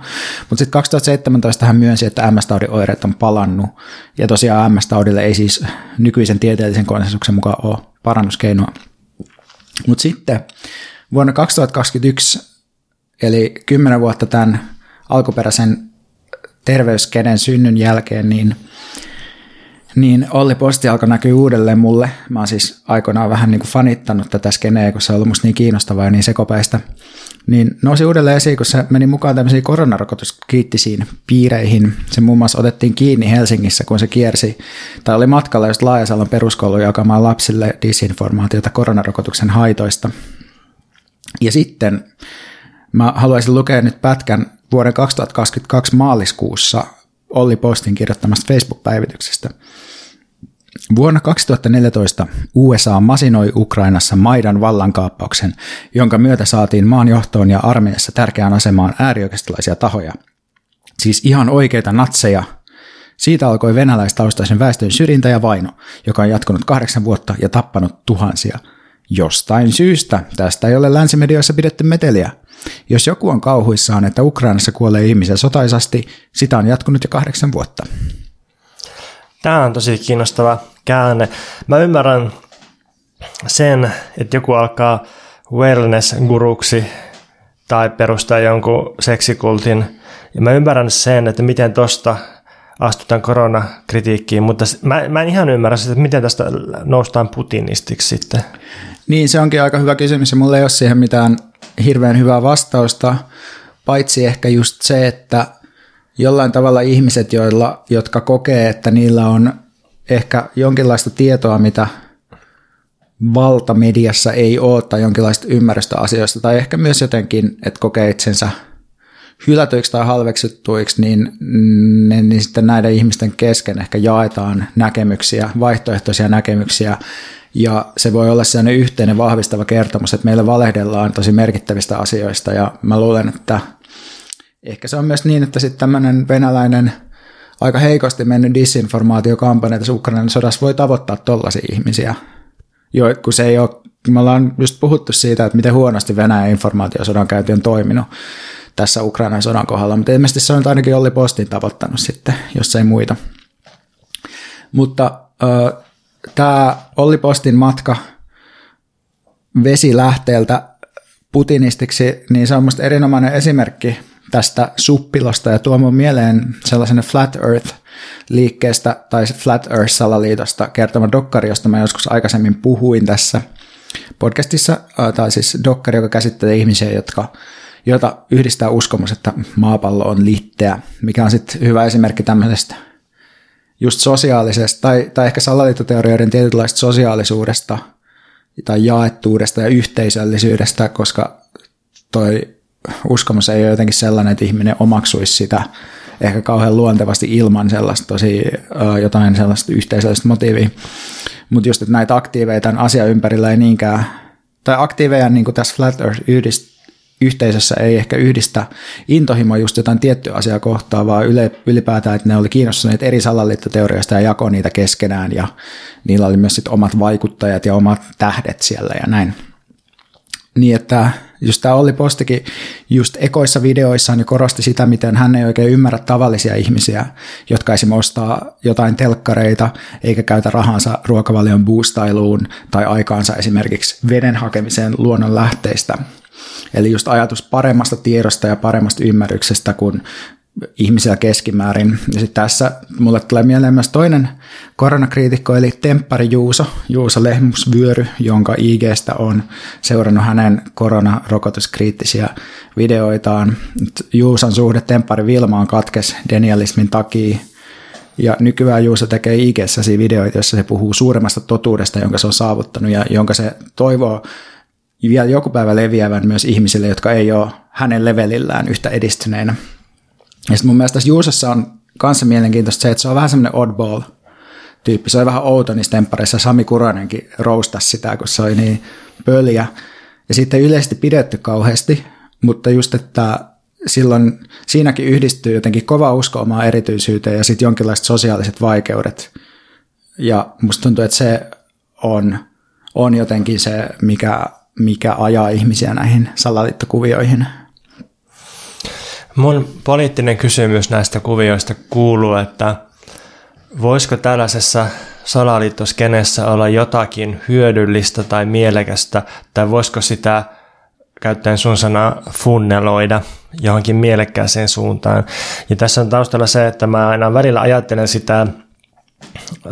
Mutta sitten 2017 hän myönsi, että MS-taudin oireet on palannut, ja tosiaan MS-taudille ei siis nykyisen tieteellisen konsensuksen mukaan ole parannuskeinoa. Mutta sitten vuonna 2021, eli kymmenen vuotta tämän alkuperäisen terveyskenen synnyn jälkeen, niin niin Olli Posti alkoi näkyä uudelleen mulle. Mä oon siis aikoinaan vähän niin kuin fanittanut tätä skeneä, kun se on ollut musta niin kiinnostavaa ja niin sekopäistä. Niin nousi uudelleen esiin, kun se meni mukaan tämmöisiin koronarokotuskriittisiin piireihin. Se muun muassa otettiin kiinni Helsingissä, kun se kiersi, tai oli matkalla just Laajasalon peruskoulu jakamaan lapsille disinformaatiota koronarokotuksen haitoista. Ja sitten mä haluaisin lukea nyt pätkän vuoden 2022 maaliskuussa Olli Postin kirjoittamasta Facebook-päivityksestä. Vuonna 2014 USA masinoi Ukrainassa Maidan vallankaappauksen, jonka myötä saatiin maan johtoon ja armeijassa tärkeään asemaan äärioikeistolaisia tahoja. Siis ihan oikeita natseja. Siitä alkoi venäläistaustaisen väestön syrjintä ja vaino, joka on jatkunut kahdeksan vuotta ja tappanut tuhansia. Jostain syystä tästä ei ole länsimedioissa pidetty meteliä. Jos joku on kauhuissaan, että Ukrainassa kuolee ihmisiä sotaisasti, sitä on jatkunut jo kahdeksan vuotta. Tämä on tosi kiinnostava käänne. Mä ymmärrän sen, että joku alkaa wellness-guruksi tai perustaa jonkun seksikultin. Ja mä ymmärrän sen, että miten tosta astutaan koronakritiikkiin, mutta mä, mä en ihan ymmärrä sitä, että miten tästä noustaan putinistiksi sitten. Niin, se onkin aika hyvä kysymys ja mulla ei ole siihen mitään hirveän hyvää vastausta, paitsi ehkä just se, että jollain tavalla ihmiset, joilla, jotka kokee, että niillä on ehkä jonkinlaista tietoa, mitä valtamediassa ei ole, tai jonkinlaista ymmärrystä asioista, tai ehkä myös jotenkin, että kokee itsensä hylätyiksi tai halveksittuiksi, niin, niin, niin sitten näiden ihmisten kesken ehkä jaetaan näkemyksiä, vaihtoehtoisia näkemyksiä, ja se voi olla sellainen yhteinen vahvistava kertomus, että meillä valehdellaan tosi merkittävistä asioista, ja mä luulen, että ehkä se on myös niin, että sitten tämmöinen venäläinen aika heikosti mennyt disinformaatiokampanja tässä Ukrainan sodassa voi tavoittaa tollaisia ihmisiä, jo, kun se ei ole, me ollaan just puhuttu siitä, että miten huonosti Venäjän informaatiosodan käynti on toiminut tässä Ukrainan sodan kohdalla, mutta ilmeisesti se on ainakin Olli Postin tavoittanut sitten, jos ei muita. Mutta äh, tämä Olli Postin matka vesilähteeltä putinistiksi, niin se on musta erinomainen esimerkki tästä suppilosta. Ja tuo mun mieleen sellaisen Flat Earth-liikkeestä tai Flat Earth-salaliitosta kertoma dokkari, josta mä joskus aikaisemmin puhuin tässä podcastissa, tai siis dokkari, joka käsittelee ihmisiä, jotka jota yhdistää uskomus, että maapallo on litteä, mikä on sitten hyvä esimerkki tämmöisestä just sosiaalisesta, tai, tai ehkä salaliittoteorioiden tietynlaista sosiaalisuudesta tai jaettuudesta ja yhteisöllisyydestä, koska toi uskomus ei ole jotenkin sellainen, että ihminen omaksuisi sitä ehkä kauhean luontevasti ilman sellaista tosi jotain sellaista yhteisöllistä motiivia. Mutta just, että näitä aktiiveja tämän asian ympärillä ei niinkään, tai aktiiveja niin kuin tässä Flat Earth yhdist, yhteisössä ei ehkä yhdistä intohimo just jotain tiettyä asiaa kohtaa, vaan ylipäätään, että ne oli kiinnostuneet eri salaliittoteoriasta ja jakoi niitä keskenään ja niillä oli myös sit omat vaikuttajat ja omat tähdet siellä ja näin. Niin että just tämä Olli Postikin just ekoissa videoissaan niin korosti sitä, miten hän ei oikein ymmärrä tavallisia ihmisiä, jotka esimerkiksi ostaa jotain telkkareita eikä käytä rahansa ruokavalion boostailuun tai aikaansa esimerkiksi veden hakemiseen luonnon lähteistä – Eli just ajatus paremmasta tiedosta ja paremmasta ymmärryksestä kuin ihmisiä keskimäärin. Ja sitten tässä mulle tulee mieleen myös toinen koronakriitikko, eli Temppari Juuso, Juuso Lehmusvyöry, jonka IGstä on seurannut hänen koronarokotuskriittisiä videoitaan. Juuson suhde Temppari Vilmaan katkes denialismin takia, ja nykyään Juuso tekee ig videoita, joissa se puhuu suuremmasta totuudesta, jonka se on saavuttanut ja jonka se toivoo vielä joku päivä leviävän myös ihmisille, jotka ei ole hänen levelillään yhtä edistyneinä. Ja sitten mun mielestä tässä Juusossa on kanssa mielenkiintoista se, että se on vähän semmoinen oddball tyyppi. Se on vähän outo niissä temppareissa. Sami Kuranenkin roustasi sitä, kun se oli niin pöliä. Ja sitten yleisesti pidetty kauheasti, mutta just, että silloin siinäkin yhdistyy jotenkin kova usko omaa erityisyyteen ja sitten jonkinlaiset sosiaaliset vaikeudet. Ja musta tuntuu, että se on, on jotenkin se, mikä, mikä ajaa ihmisiä näihin salaliittokuvioihin. Mun poliittinen kysymys näistä kuvioista kuuluu, että voisiko tällaisessa salaliittoskenessä olla jotakin hyödyllistä tai mielekästä, tai voisiko sitä käyttäen sun sanaa funneloida johonkin mielekkääseen suuntaan. Ja tässä on taustalla se, että mä aina välillä ajattelen sitä ö,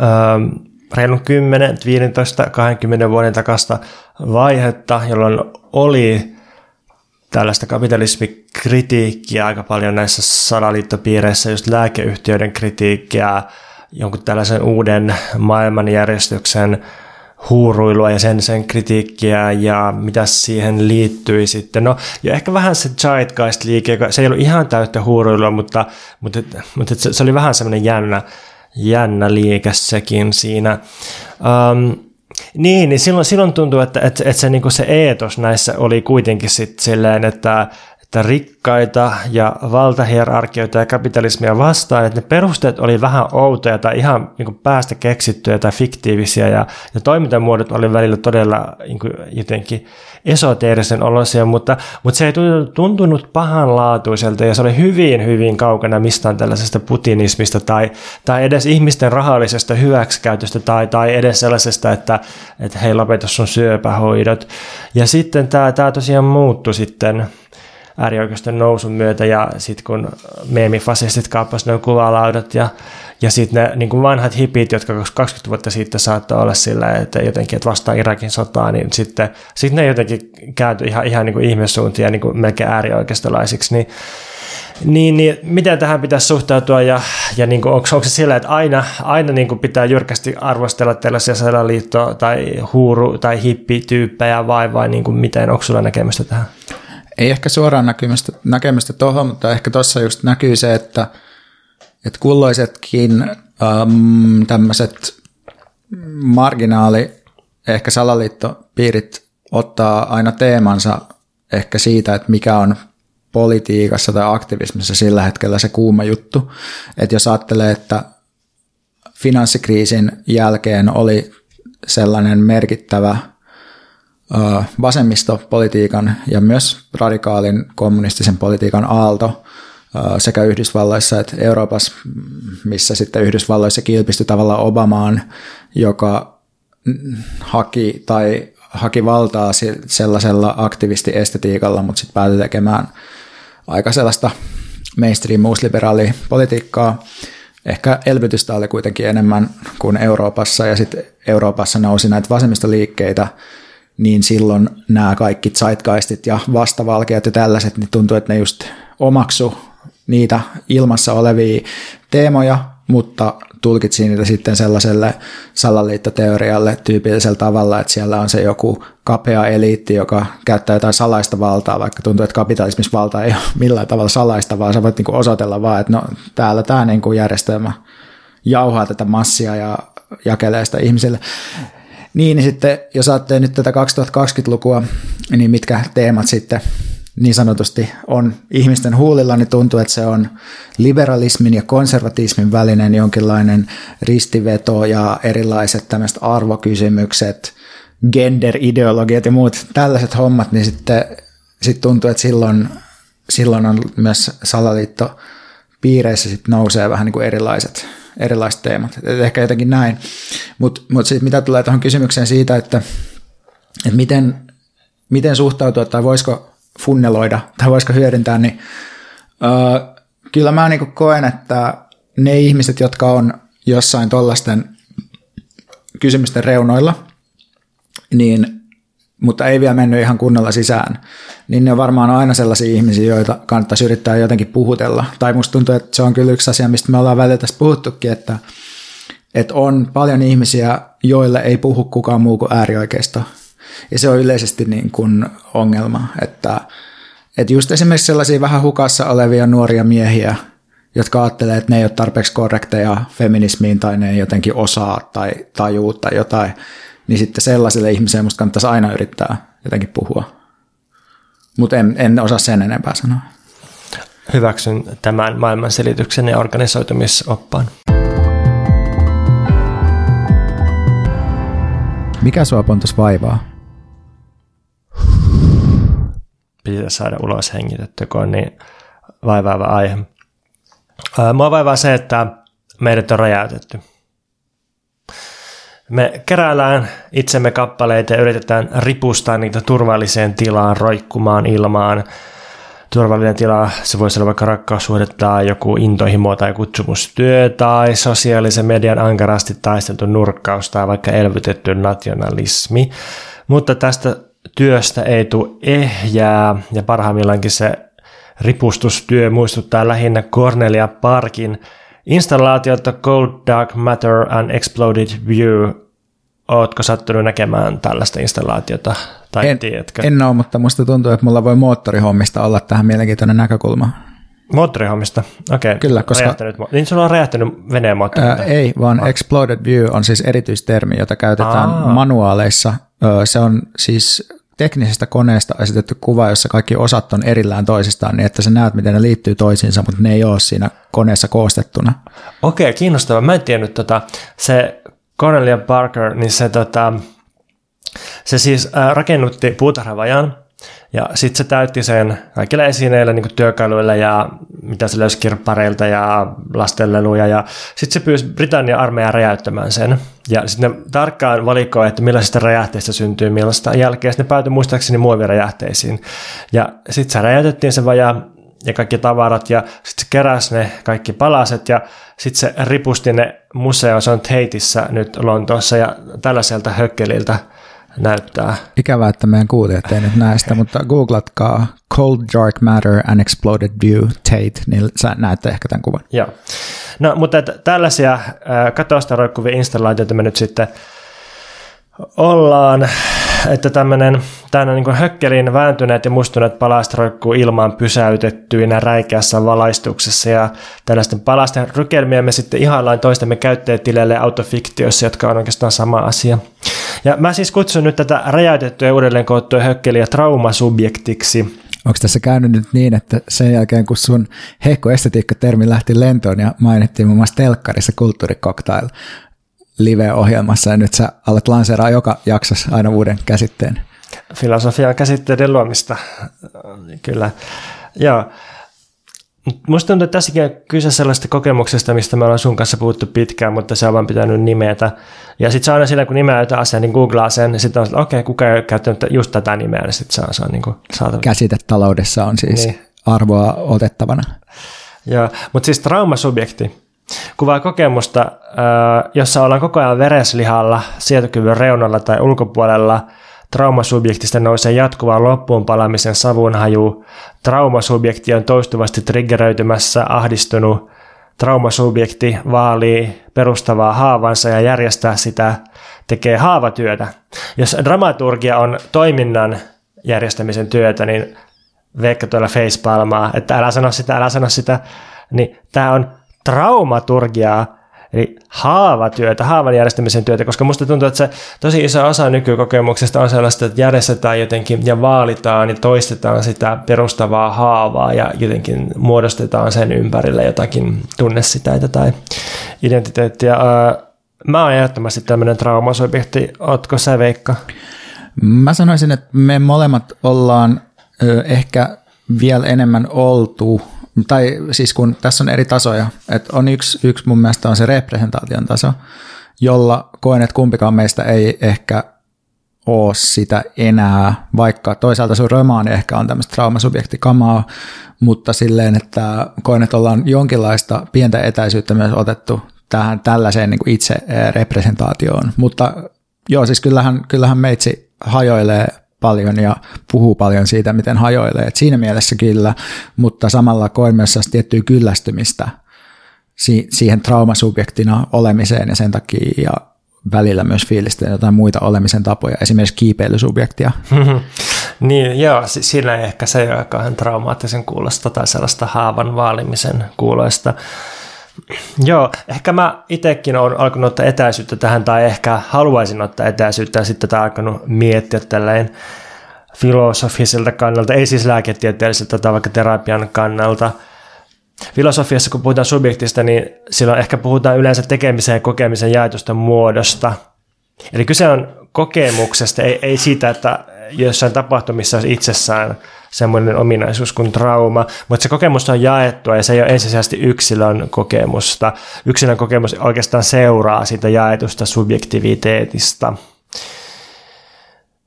reilun 10, 15, 20 vuoden takasta vaihetta, jolloin oli tällaista kapitalismikritiikkiä aika paljon näissä salaliittopiireissä, just lääkeyhtiöiden kritiikkiä, jonkun tällaisen uuden maailmanjärjestyksen huuruilua ja sen, sen kritiikkiä ja mitä siihen liittyi sitten. No, ja ehkä vähän se Zeitgeist-liike, se ei ollut ihan täyttä huuruilua, mutta, mutta, mutta se, se oli vähän semmoinen jännä, jännä liike sekin siinä. Um, niin, niin silloin, silloin tuntuu, että, että, että se, niin se eetos näissä oli kuitenkin sitten silleen, että, että rikkaita ja valtahierarkioita ja kapitalismia vastaan, että ne perusteet oli vähän outoja tai ihan niin päästä keksittyjä tai fiktiivisiä ja, ja toimintamuodot oli välillä todella niin jotenkin esoteerisen olosia, mutta, mutta se ei tuntunut pahanlaatuiselta ja se oli hyvin, hyvin kaukana mistään tällaisesta putinismista tai, tai edes ihmisten rahallisesta hyväksikäytöstä tai, tai edes sellaisesta, että, että hei lopeta sun syöpähoidot. Ja sitten tämä, tämä tosiaan muuttui sitten äärioikeiston nousun myötä ja sitten kun meemifasistit kaappasivat nuo kuvalaudat ja, ja sitten ne niin kuin vanhat hipit, jotka 20 vuotta sitten saattoi olla sillä, että jotenkin että vastaan Irakin sotaa, niin sitten sit ne jotenkin kääntyi ihan, ihan niin kuin ihmissuuntia niin kuin melkein äärioikeistolaisiksi, niin niin, niin miten tähän pitäisi suhtautua ja, ja niin kuin, onko, onko se sillä, että aina, aina niin kuin pitää jyrkästi arvostella tällaisia salaliitto- tai huuru- tai hippityyppejä vai, vai niin kuin miten, onko sulla näkemystä tähän? Ei ehkä suoraan näkemystä, näkemystä tuohon, mutta ehkä tuossa just näkyy se, että, että kulloisetkin ähm, tämmöiset marginaali, ehkä salaliittopiirit ottaa aina teemansa ehkä siitä, että mikä on politiikassa tai aktivismissa sillä hetkellä se kuuma juttu. Että jos ajattelee, että finanssikriisin jälkeen oli sellainen merkittävä vasemmistopolitiikan ja myös radikaalin kommunistisen politiikan aalto sekä Yhdysvalloissa että Euroopassa, missä sitten Yhdysvalloissa kilpistyi tavallaan Obamaan, joka haki tai haki valtaa sellaisella aktivistiestetiikalla, mutta sitten päätyi tekemään aika sellaista mainstream uusliberaalia politiikkaa. Ehkä elvytystä oli kuitenkin enemmän kuin Euroopassa, ja sitten Euroopassa nousi näitä vasemmistoliikkeitä, niin silloin nämä kaikki zeitgeistit ja vastavalkeat ja tällaiset, niin tuntuu, että ne just omaksu niitä ilmassa olevia teemoja, mutta tulkitsi niitä sitten sellaiselle salaliittoteorialle tyypillisellä tavalla, että siellä on se joku kapea eliitti, joka käyttää jotain salaista valtaa, vaikka tuntuu, että kapitalismissa valta ei ole millään tavalla salaista, vaan sä voit niinku osoitella vaan, että no täällä tämä niinku järjestelmä jauhaa tätä massia ja jakelee sitä ihmisille. Niin, niin sitten jos ajattelee nyt tätä 2020-lukua, niin mitkä teemat sitten niin sanotusti on ihmisten huulilla, niin tuntuu, että se on liberalismin ja konservatismin välinen jonkinlainen ristiveto ja erilaiset tämmöiset arvokysymykset, gender-ideologiat ja muut tällaiset hommat, niin sitten sit tuntuu, että silloin, silloin on myös salaliitto piireissä sitten nousee vähän niin kuin erilaiset erilaiset teemat. Et ehkä jotenkin näin. Mutta mut sitten mitä tulee tuohon kysymykseen siitä, että, että miten, miten suhtautua tai voisiko funneloida tai voisiko hyödyntää, niin uh, kyllä mä niin koen, että ne ihmiset, jotka on jossain tuollaisten kysymysten reunoilla, niin mutta ei vielä mennyt ihan kunnolla sisään, niin ne on varmaan aina sellaisia ihmisiä, joita kannattaisi yrittää jotenkin puhutella. Tai musta tuntuu, että se on kyllä yksi asia, mistä me ollaan välillä tässä puhuttukin, että, että on paljon ihmisiä, joille ei puhu kukaan muu kuin äärioikeisto. Ja se on yleisesti niin kuin ongelma, että, että just esimerkiksi sellaisia vähän hukassa olevia nuoria miehiä, jotka ajattelee, että ne ei ole tarpeeksi korrekteja feminismiin tai ne ei jotenkin osaa tai tajuu tai jotain, niin sitten sellaiselle ihmiselle musta kannattaisi aina yrittää jotenkin puhua. Mutta en, en osaa sen enempää sanoa. hyväksyn tämän maailmanselityksen ja organisoitumisoppaan. Mikä sua Pontus vaivaa? Pitäisi saada ulos hengitettyä, kun on niin vaivaava aihe. Mua vaivaa se, että meidät on räjäytetty. Me keräillään itsemme kappaleita ja yritetään ripustaa niitä turvalliseen tilaan, roikkumaan ilmaan. Turvallinen tila, se voisi olla vaikka rakkaussuhde tai joku intohimo tai kutsumustyö tai sosiaalisen median ankarasti taisteltu nurkkaus tai vaikka elvytetty nationalismi. Mutta tästä työstä ei tule ehjää ja parhaimmillaankin se ripustustyö muistuttaa lähinnä Cornelia Parkin installaatiota Cold Dark Matter and Exploded View. Ootko sattunut näkemään tällaista installaatiota tai en, tiedätkö? En ole, mutta musta tuntuu, että mulla voi moottorihommista olla tähän mielenkiintoinen näkökulma. Moottorihommista? Okei. Okay. Kyllä, koska... Räjähtänyt, niin sulla on räjähtänyt veneen moottori? Ää, ei, vaan ah. Exploded View on siis erityistermi, jota käytetään Aa. manuaaleissa. Se on siis teknisestä koneesta esitetty kuva, jossa kaikki osat on erillään toisistaan, niin että sä näet, miten ne liittyy toisiinsa, mutta ne ei ole siinä koneessa koostettuna. Okei, kiinnostavaa. Mä en tiennyt tota, se Cornelia Parker, niin se, tota, se siis äh, rakennutti puutarhavajan, ja sitten se täytti sen kaikilla esineillä, niin työkaluilla ja mitä se löysi kirppareilta ja lastenleluja. Ja sitten se pyysi Britannian armeijaa räjäyttämään sen. Ja sitten ne tarkkaan valikoi, että millaisista räjähteistä syntyy millaista jälkeen. Sitten ne päätyi muistaakseni muoviräjähteisiin. Ja sitten se räjäytettiin se vaja ja kaikki tavarat ja sitten se keräsi ne kaikki palaset ja sitten se ripusti ne museoon, se on Tateissa nyt Lontoossa ja tällaiselta hökkeliltä näyttää. Ikävää, että meidän kuulijat ei nyt näe sitä, mutta googlatkaa Cold Dark Matter and Exploded View Tate, niin sä näette ehkä tämän kuvan. Joo. No, mutta että tällaisia äh, katosta roikkuvia installaatioita me nyt sitten ollaan, että tämmöinen niin hökkelin vääntyneet ja mustuneet palaset roikkuu ilmaan pysäytettyinä räikeässä valaistuksessa ja tällaisten palasten rykelmiä me sitten ihaillaan toistemme käyttäjätileille autofiktioissa, jotka on oikeastaan sama asia. Ja mä siis kutsun nyt tätä räjäytettyä ja uudelleen koottua hökkeliä traumasubjektiksi. Onko tässä käynyt nyt niin, että sen jälkeen kun sun heikko estetiikka-termi lähti lentoon ja mainittiin muun muassa telkkarissa kulttuurikoktail live-ohjelmassa ja nyt sä alat lanseeraa joka jaksossa aina uuden käsitteen? Filosofian käsitteiden luomista, kyllä. Joo. Musta tuntuu, että tässäkin on kyse sellaista kokemuksesta, mistä me ollaan sun kanssa puhuttu pitkään, mutta se on vaan pitänyt nimetä. Ja sitten se aina sillä, kun nimeää jotain asiaa, niin googlaa sen, niin sitten on, että okei, okay, kuka ei ole käyttänyt just tätä nimeä, niin sitten se on, se on niin kuin saatava. Käsitetaloudessa on siis niin. arvoa otettavana. Joo, mutta siis traumasubjekti kuvaa kokemusta, jossa ollaan koko ajan vereslihalla, sietokyvyn reunalla tai ulkopuolella – Traumasubjektista nousee jatkuvaa loppuun palamisen savunhaju. Traumasubjekti on toistuvasti triggeröitymässä, ahdistunut. Traumasubjekti vaalii perustavaa haavansa ja järjestää sitä, tekee haavatyötä. Jos dramaturgia on toiminnan järjestämisen työtä, niin Veikka tuolla facepalmaa, että älä sano sitä, älä sano sitä, niin tämä on traumaturgiaa, Eli haavatyötä, haavan järjestämisen työtä, koska musta tuntuu, että se tosi iso osa nykykokemuksesta on sellaista, että järjestetään jotenkin ja vaalitaan ja toistetaan sitä perustavaa haavaa ja jotenkin muodostetaan sen ympärille jotakin tunnesiteitä tai identiteettiä. Mä oon ehdottomasti tämmöinen traumasobjekti. Ootko sä Veikka? Mä sanoisin, että me molemmat ollaan ehkä vielä enemmän oltu tai siis kun tässä on eri tasoja, että on yksi, yksi mun mielestä on se representaation taso, jolla koen, että kumpikaan meistä ei ehkä ole sitä enää, vaikka toisaalta sun romaani ehkä on tämmöistä traumasubjektikamaa, mutta silleen, että koen, että ollaan jonkinlaista pientä etäisyyttä myös otettu tähän tällaiseen niin itse representaatioon. Mutta joo, siis kyllähän, kyllähän meitsi hajoilee paljon ja puhuu paljon siitä, miten hajoilee. Et siinä mielessä kyllä, mutta samalla koen myös tiettyä kyllästymistä siihen traumasubjektina olemiseen ja sen takia ja välillä myös fiilistä jotain muita olemisen tapoja, esimerkiksi kiipeilysubjektia. niin, joo, siinä ehkä se ei ole kauhean traumaattisen kuulosta tai sellaista haavan vaalimisen kuuloista. Joo, ehkä mä itsekin olen alkanut ottaa etäisyyttä tähän, tai ehkä haluaisin ottaa etäisyyttä, ja sitten tämä alkanut miettiä tälleen filosofiselta kannalta, ei siis lääketieteelliseltä tai vaikka terapian kannalta, filosofiassa, kun puhutaan subjektista, niin silloin ehkä puhutaan yleensä tekemisen ja kokemisen jaetusta muodosta. Eli kyse on kokemuksesta, ei, ei siitä, että jossain tapahtumissa olisi itsessään semmoinen ominaisuus kuin trauma, mutta se kokemus on jaettua ja se ei ole ensisijaisesti yksilön kokemusta. Yksilön kokemus oikeastaan seuraa siitä jaetusta subjektiviteetista.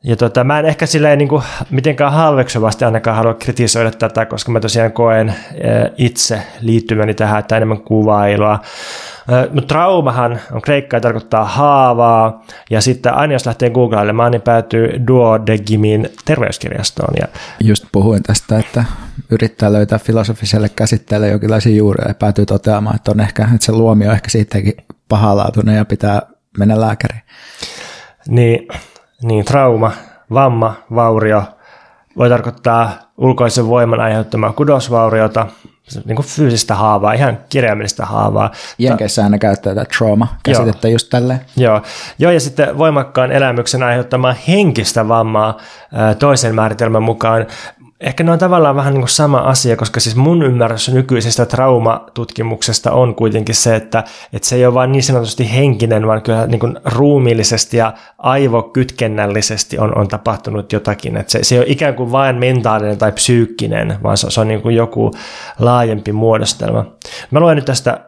Ja tota, mä en ehkä silleen niin kuin, mitenkään halveksuvasti ainakaan halua kritisoida tätä, koska mä tosiaan koen itse liittymäni tähän, että enemmän kuvailua. Mutta traumahan on kreikkaa tarkoittaa haavaa, ja sitten aina jos lähtee googlailemaan, niin päätyy Duodegimin terveyskirjastoon. Ja... Just puhuin tästä, että yrittää löytää filosofiselle käsitteelle jonkinlaisia juuria ja päätyy toteamaan, että on ehkä, että se luomio on ehkä siitäkin pahalaatuinen ja pitää mennä lääkäriin. Niin, niin trauma, vamma, vaurio voi tarkoittaa ulkoisen voiman aiheuttamaa kudosvauriota, niin kuin fyysistä haavaa, ihan kirjaimellista haavaa. Jenkeissä aina käyttää tätä trauma-käsitettä just tälleen. Joo. Joo, ja sitten voimakkaan elämyksen aiheuttamaa henkistä vammaa toisen määritelmän mukaan ehkä ne on tavallaan vähän niin kuin sama asia, koska siis mun ymmärrys nykyisestä traumatutkimuksesta on kuitenkin se, että, että se ei ole vain niin sanotusti henkinen, vaan kyllä niin kuin ruumiillisesti ja aivokytkennällisesti on, on tapahtunut jotakin. Että se, se ei ole ikään kuin vain mentaalinen tai psyykkinen, vaan se, se on niin kuin joku laajempi muodostelma. Mä luen nyt tästä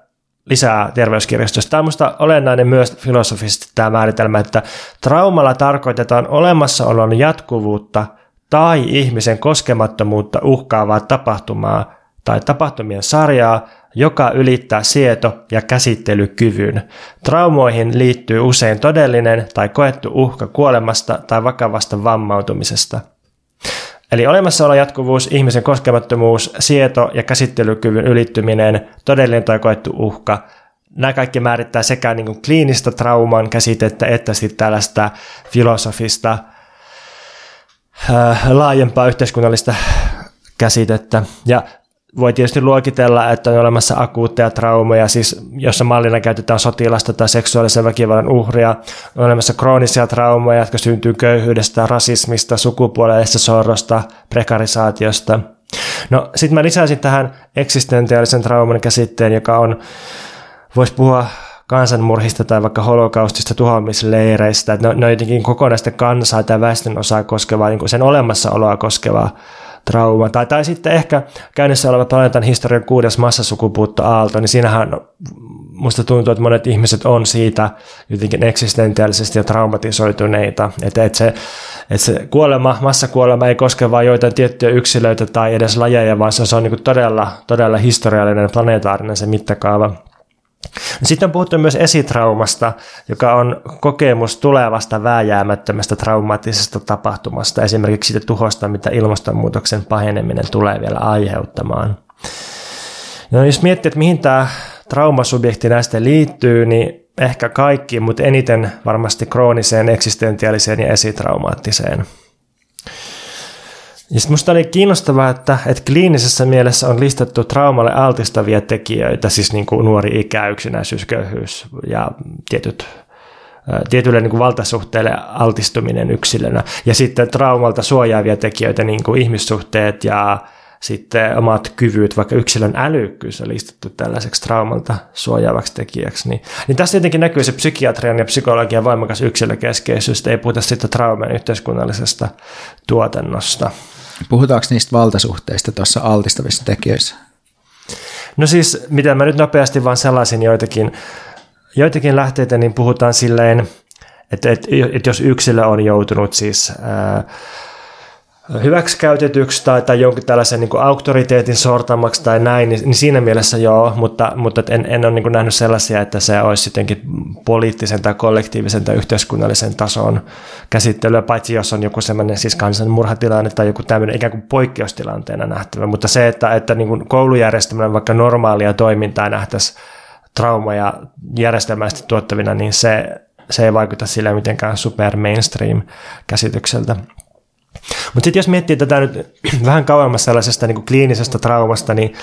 lisää terveyskirjastosta. Tämä on minusta olennainen myös filosofisesti tämä määritelmä, että traumalla tarkoitetaan olemassaolon jatkuvuutta – tai ihmisen koskemattomuutta uhkaavaa tapahtumaa tai tapahtumien sarjaa, joka ylittää sieto- ja käsittelykyvyn. Traumoihin liittyy usein todellinen tai koettu uhka kuolemasta tai vakavasta vammautumisesta. Eli olemassaolo jatkuvuus, ihmisen koskemattomuus, sieto- ja käsittelykyvyn ylittyminen, todellinen tai koettu uhka. Nämä kaikki määrittää sekä niin kuin kliinistä trauman käsitettä että sitten tällaista filosofista laajempaa yhteiskunnallista käsitettä. Ja voi tietysti luokitella, että on olemassa akuutteja traumoja, siis jossa mallina käytetään sotilasta tai seksuaalisen väkivallan uhria. On olemassa kroonisia traumoja, jotka syntyy köyhyydestä, rasismista, sukupuolellisesta sorrosta, prekarisaatiosta. No sitten mä lisäisin tähän eksistentiaalisen trauman käsitteen, joka on, voisi puhua kansanmurhista tai vaikka holokaustista tuhoamisleireistä, että ne, ne on jotenkin kokonaista kansaa tai väestön osaa koskevaa, niin kuin sen olemassaoloa koskevaa trauma. Tai, tai sitten ehkä käynnissä oleva planeetan historian kuudes massasukupuuttoaalto, niin siinähän musta tuntuu, että monet ihmiset on siitä jotenkin eksistentiaalisesti ja traumatisoituneita. Että, että, se, että se kuolema, massakuolema ei koske vain joitain tiettyjä yksilöitä tai edes lajeja, vaan se on, se on niin todella, todella historiallinen, planetaarinen se mittakaava. Sitten on puhuttu myös esitraumasta, joka on kokemus tulevasta vääjäämättömästä traumaattisesta tapahtumasta, esimerkiksi siitä tuhosta, mitä ilmastonmuutoksen paheneminen tulee vielä aiheuttamaan. No, jos miettii, että mihin tämä traumasubjekti näistä liittyy, niin ehkä kaikki, mutta eniten varmasti krooniseen, eksistentiaaliseen ja esitraumaattiseen ja sitten musta oli kiinnostavaa, että, että kliinisessä mielessä on listattu traumalle altistavia tekijöitä, siis niin kuin nuori ikä, yksinäisyys, köyhyys ja tietyt tietylle niin kuin valtasuhteelle altistuminen yksilönä. Ja sitten traumalta suojaavia tekijöitä, niin kuin ihmissuhteet ja sitten omat kyvyt, vaikka yksilön älykkyys on listattu tällaiseksi traumalta suojaavaksi tekijäksi. Niin, niin tässä jotenkin näkyy se psykiatrian ja psykologian voimakas yksilökeskeisyys, ei puhuta sitten trauman yhteiskunnallisesta tuotannosta. Puhutaanko niistä valtasuhteista tuossa altistavissa tekijöissä? No siis, mitä mä nyt nopeasti vaan sellaisin joitakin, joitakin lähteitä, niin puhutaan silleen, että, että, että jos yksilö on joutunut siis ää, hyväksikäytetyksi tai, tai jonkin tällaisen niin kuin auktoriteetin sortamaksi tai näin, niin, niin siinä mielessä joo, mutta, mutta en, en ole niin kuin nähnyt sellaisia, että se olisi jotenkin poliittisen tai kollektiivisen tai yhteiskunnallisen tason käsittelyä, paitsi jos on joku sellainen siis kansanmurhatilanne tai joku tämmöinen ikään kuin poikkeustilanteena nähtävä, mutta se, että, että niin kuin koulujärjestelmän vaikka normaalia toimintaa nähtäisiin traumaja järjestelmäisesti tuottavina, niin se, se ei vaikuta sille mitenkään super mainstream käsitykseltä. Mutta sitten jos miettii tätä nyt vähän kauemmas sellaisesta niin kuin kliinisestä traumasta, niin,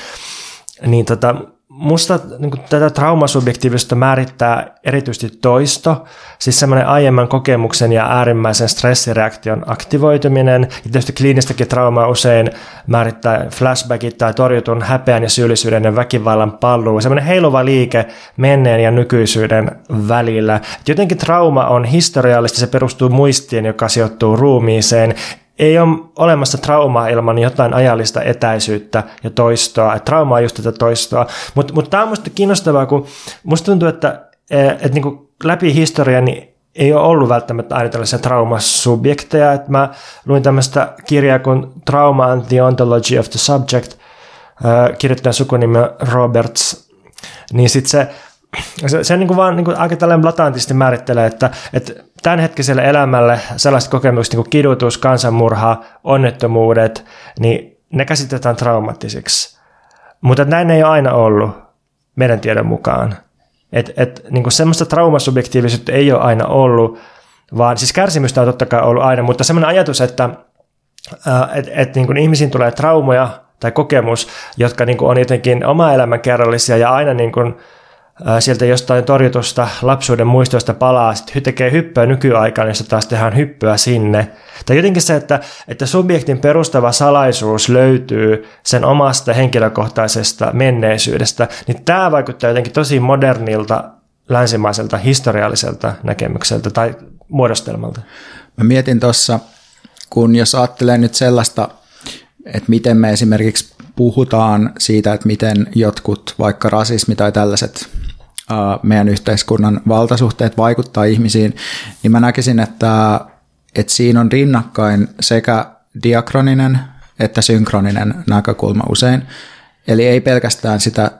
niin tota, musta niin kuin tätä traumasubjektiivista määrittää erityisesti toisto, siis semmoinen aiemman kokemuksen ja äärimmäisen stressireaktion aktivoituminen. Ja tietysti kliinistäkin traumaa usein määrittää flashbackit tai torjutun häpeän ja syyllisyyden ja väkivallan paluu. Semmoinen heiluva liike menneen ja nykyisyyden välillä. Jotenkin trauma on historiallista, se perustuu muistiin, joka sijoittuu ruumiiseen, ei ole olemassa traumaa ilman jotain ajallista etäisyyttä ja toistoa. Et trauma on just tätä toistoa. Mutta mut tämä on minusta kiinnostavaa, kun minusta tuntuu, että et niinku läpi historian niin ei ole ollut välttämättä aina tällaisia traumasubjekteja. Et mä luin tämmöistä kirjaa kuin Trauma and the Ontology of the Subject, kirjoittajan sukunimi Roberts, niin sitten se se, se niin kuin vaan niin kuin aika tällainen latantisti määrittelee, että, että tämänhetkiselle elämälle sellaiset kokemukset niin kuin kidutus, kansanmurha, onnettomuudet, niin ne käsitetään traumaattisiksi. Mutta näin ei ole aina ollut meidän tiedon mukaan. Et, et, niin kuin semmoista traumasubjektiivisuutta ei ole aina ollut, vaan siis kärsimystä on totta kai ollut aina, mutta semmoinen ajatus, että et, et, niin kuin ihmisiin tulee traumoja tai kokemus, jotka niin kuin on jotenkin oma elämän kerrallisia ja aina niin kuin, sieltä jostain torjutusta lapsuuden muistoista palaa, sitten tekee hyppyä nykyaikaan, niin taas tehdään hyppyä sinne. Tai jotenkin se, että, että subjektin perustava salaisuus löytyy sen omasta henkilökohtaisesta menneisyydestä, niin tämä vaikuttaa jotenkin tosi modernilta, länsimaiselta, historialliselta näkemykseltä tai muodostelmalta. Mä mietin tuossa, kun jos ajattelee nyt sellaista, että miten me esimerkiksi puhutaan siitä, että miten jotkut vaikka rasismi tai tällaiset meidän yhteiskunnan valtasuhteet vaikuttaa ihmisiin, niin mä näkisin, että, että siinä on rinnakkain sekä diakroninen että synkroninen näkökulma usein. Eli ei pelkästään sitä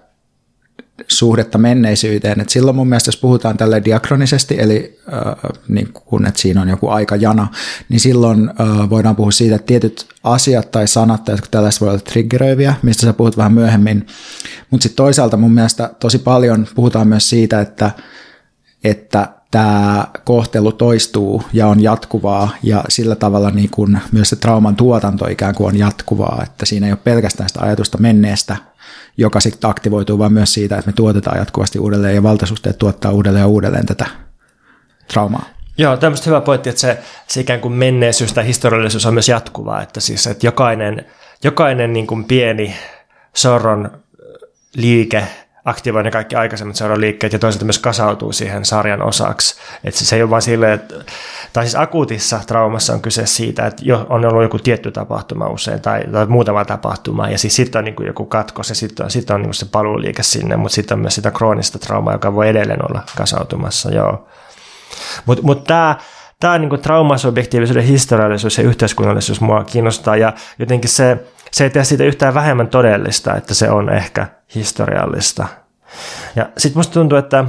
suhdetta menneisyyteen. Et silloin mun mielestä, jos puhutaan tälle diakronisesti, eli äh, niin kun että siinä on joku aikajana, niin silloin äh, voidaan puhua siitä, että tietyt asiat tai sanat tai jotkut tällaiset voi olla triggeröiviä, mistä sä puhut vähän myöhemmin. Mutta sitten toisaalta mun mielestä tosi paljon puhutaan myös siitä, että, että tämä kohtelu toistuu ja on jatkuvaa ja sillä tavalla niin kun myös se trauman tuotanto ikään kuin on jatkuvaa, että siinä ei ole pelkästään sitä ajatusta menneestä, joka sitten aktivoituu, vaan myös siitä, että me tuotetaan jatkuvasti uudelleen ja valtasuhteet tuottaa uudelleen ja uudelleen tätä traumaa. Joo, tämmöistä hyvä pointti, että se, se ikään kuin menneisyys tai historiallisuus on myös jatkuvaa, että siis että jokainen, jokainen niin kuin pieni sorron liike aktivoi ne kaikki aikaisemmat seuran liikkeet ja toisaalta myös kasautuu siihen sarjan osaksi. Että se ei ole vain silleen, että, tai siis akuutissa traumassa on kyse siitä, että jo on ollut joku tietty tapahtuma usein tai, tai muutama tapahtuma ja siis sitten on niin kuin joku katkos ja sitten on, sit on niin kuin se paluuliike sinne, mutta sitten on myös sitä kroonista traumaa, joka voi edelleen olla kasautumassa. Joo. Mutta mut, mut tämä tämä niin traumasubjektiivisuuden historiallisuus ja yhteiskunnallisuus mua kiinnostaa ja jotenkin se, se ei tee siitä yhtään vähemmän todellista, että se on ehkä historiallista. Ja sitten musta tuntuu, että,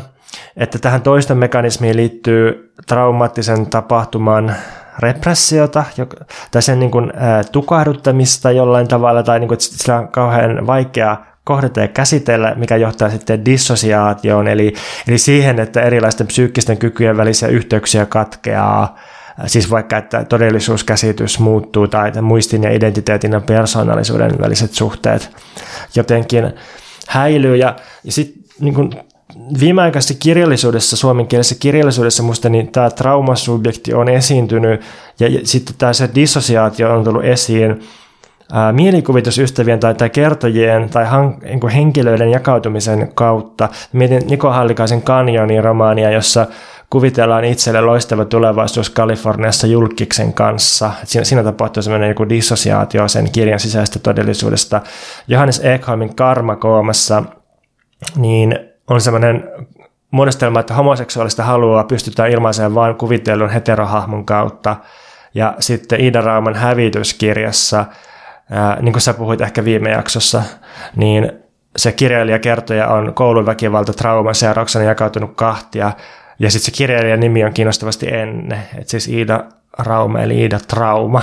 että tähän toisten mekanismiin liittyy traumaattisen tapahtuman repressiota tai sen niin kuin, ä, tukahduttamista jollain tavalla, tai niin kuin, että sillä on kauhean vaikea kohdata ja käsitellä, mikä johtaa sitten dissosiaatioon, eli, eli siihen, että erilaisten psyykkisten kykyjen välisiä yhteyksiä katkeaa, siis vaikka, että todellisuuskäsitys muuttuu tai muistin ja identiteetin ja persoonallisuuden väliset suhteet jotenkin häilyy. Ja, ja sitten niin viimeaikaisessa kirjallisuudessa, suomenkielisessä kirjallisuudessa musta niin tämä traumasubjekti on esiintynyt ja, ja sitten tämä se dissosiaatio on tullut esiin ää, mielikuvitusystävien tai, tai kertojien tai han, niin henkilöiden jakautumisen kautta. Mietin Niko Hallikaisen Kanjonin romaania, jossa kuvitellaan itselle loistava tulevaisuus Kaliforniassa julkiksen kanssa. Siinä, siinä tapahtuu sellainen joku dissosiaatio sen kirjan sisäisestä todellisuudesta. Johannes Ekholmin karmakoomassa niin on sellainen muodostelma, että homoseksuaalista halua pystytään ilmaisemaan vain kuvitellun heterohahmon kautta. Ja sitten Ida Rauman hävityskirjassa, ää, niin kuin sä puhuit ehkä viime jaksossa, niin se kirjailija kertoja on kouluväkivalta trauman seurauksena jakautunut kahtia, ja sitten se kirjailijan nimi on kiinnostavasti ennen, että siis Iida Rauma eli Iida Trauma.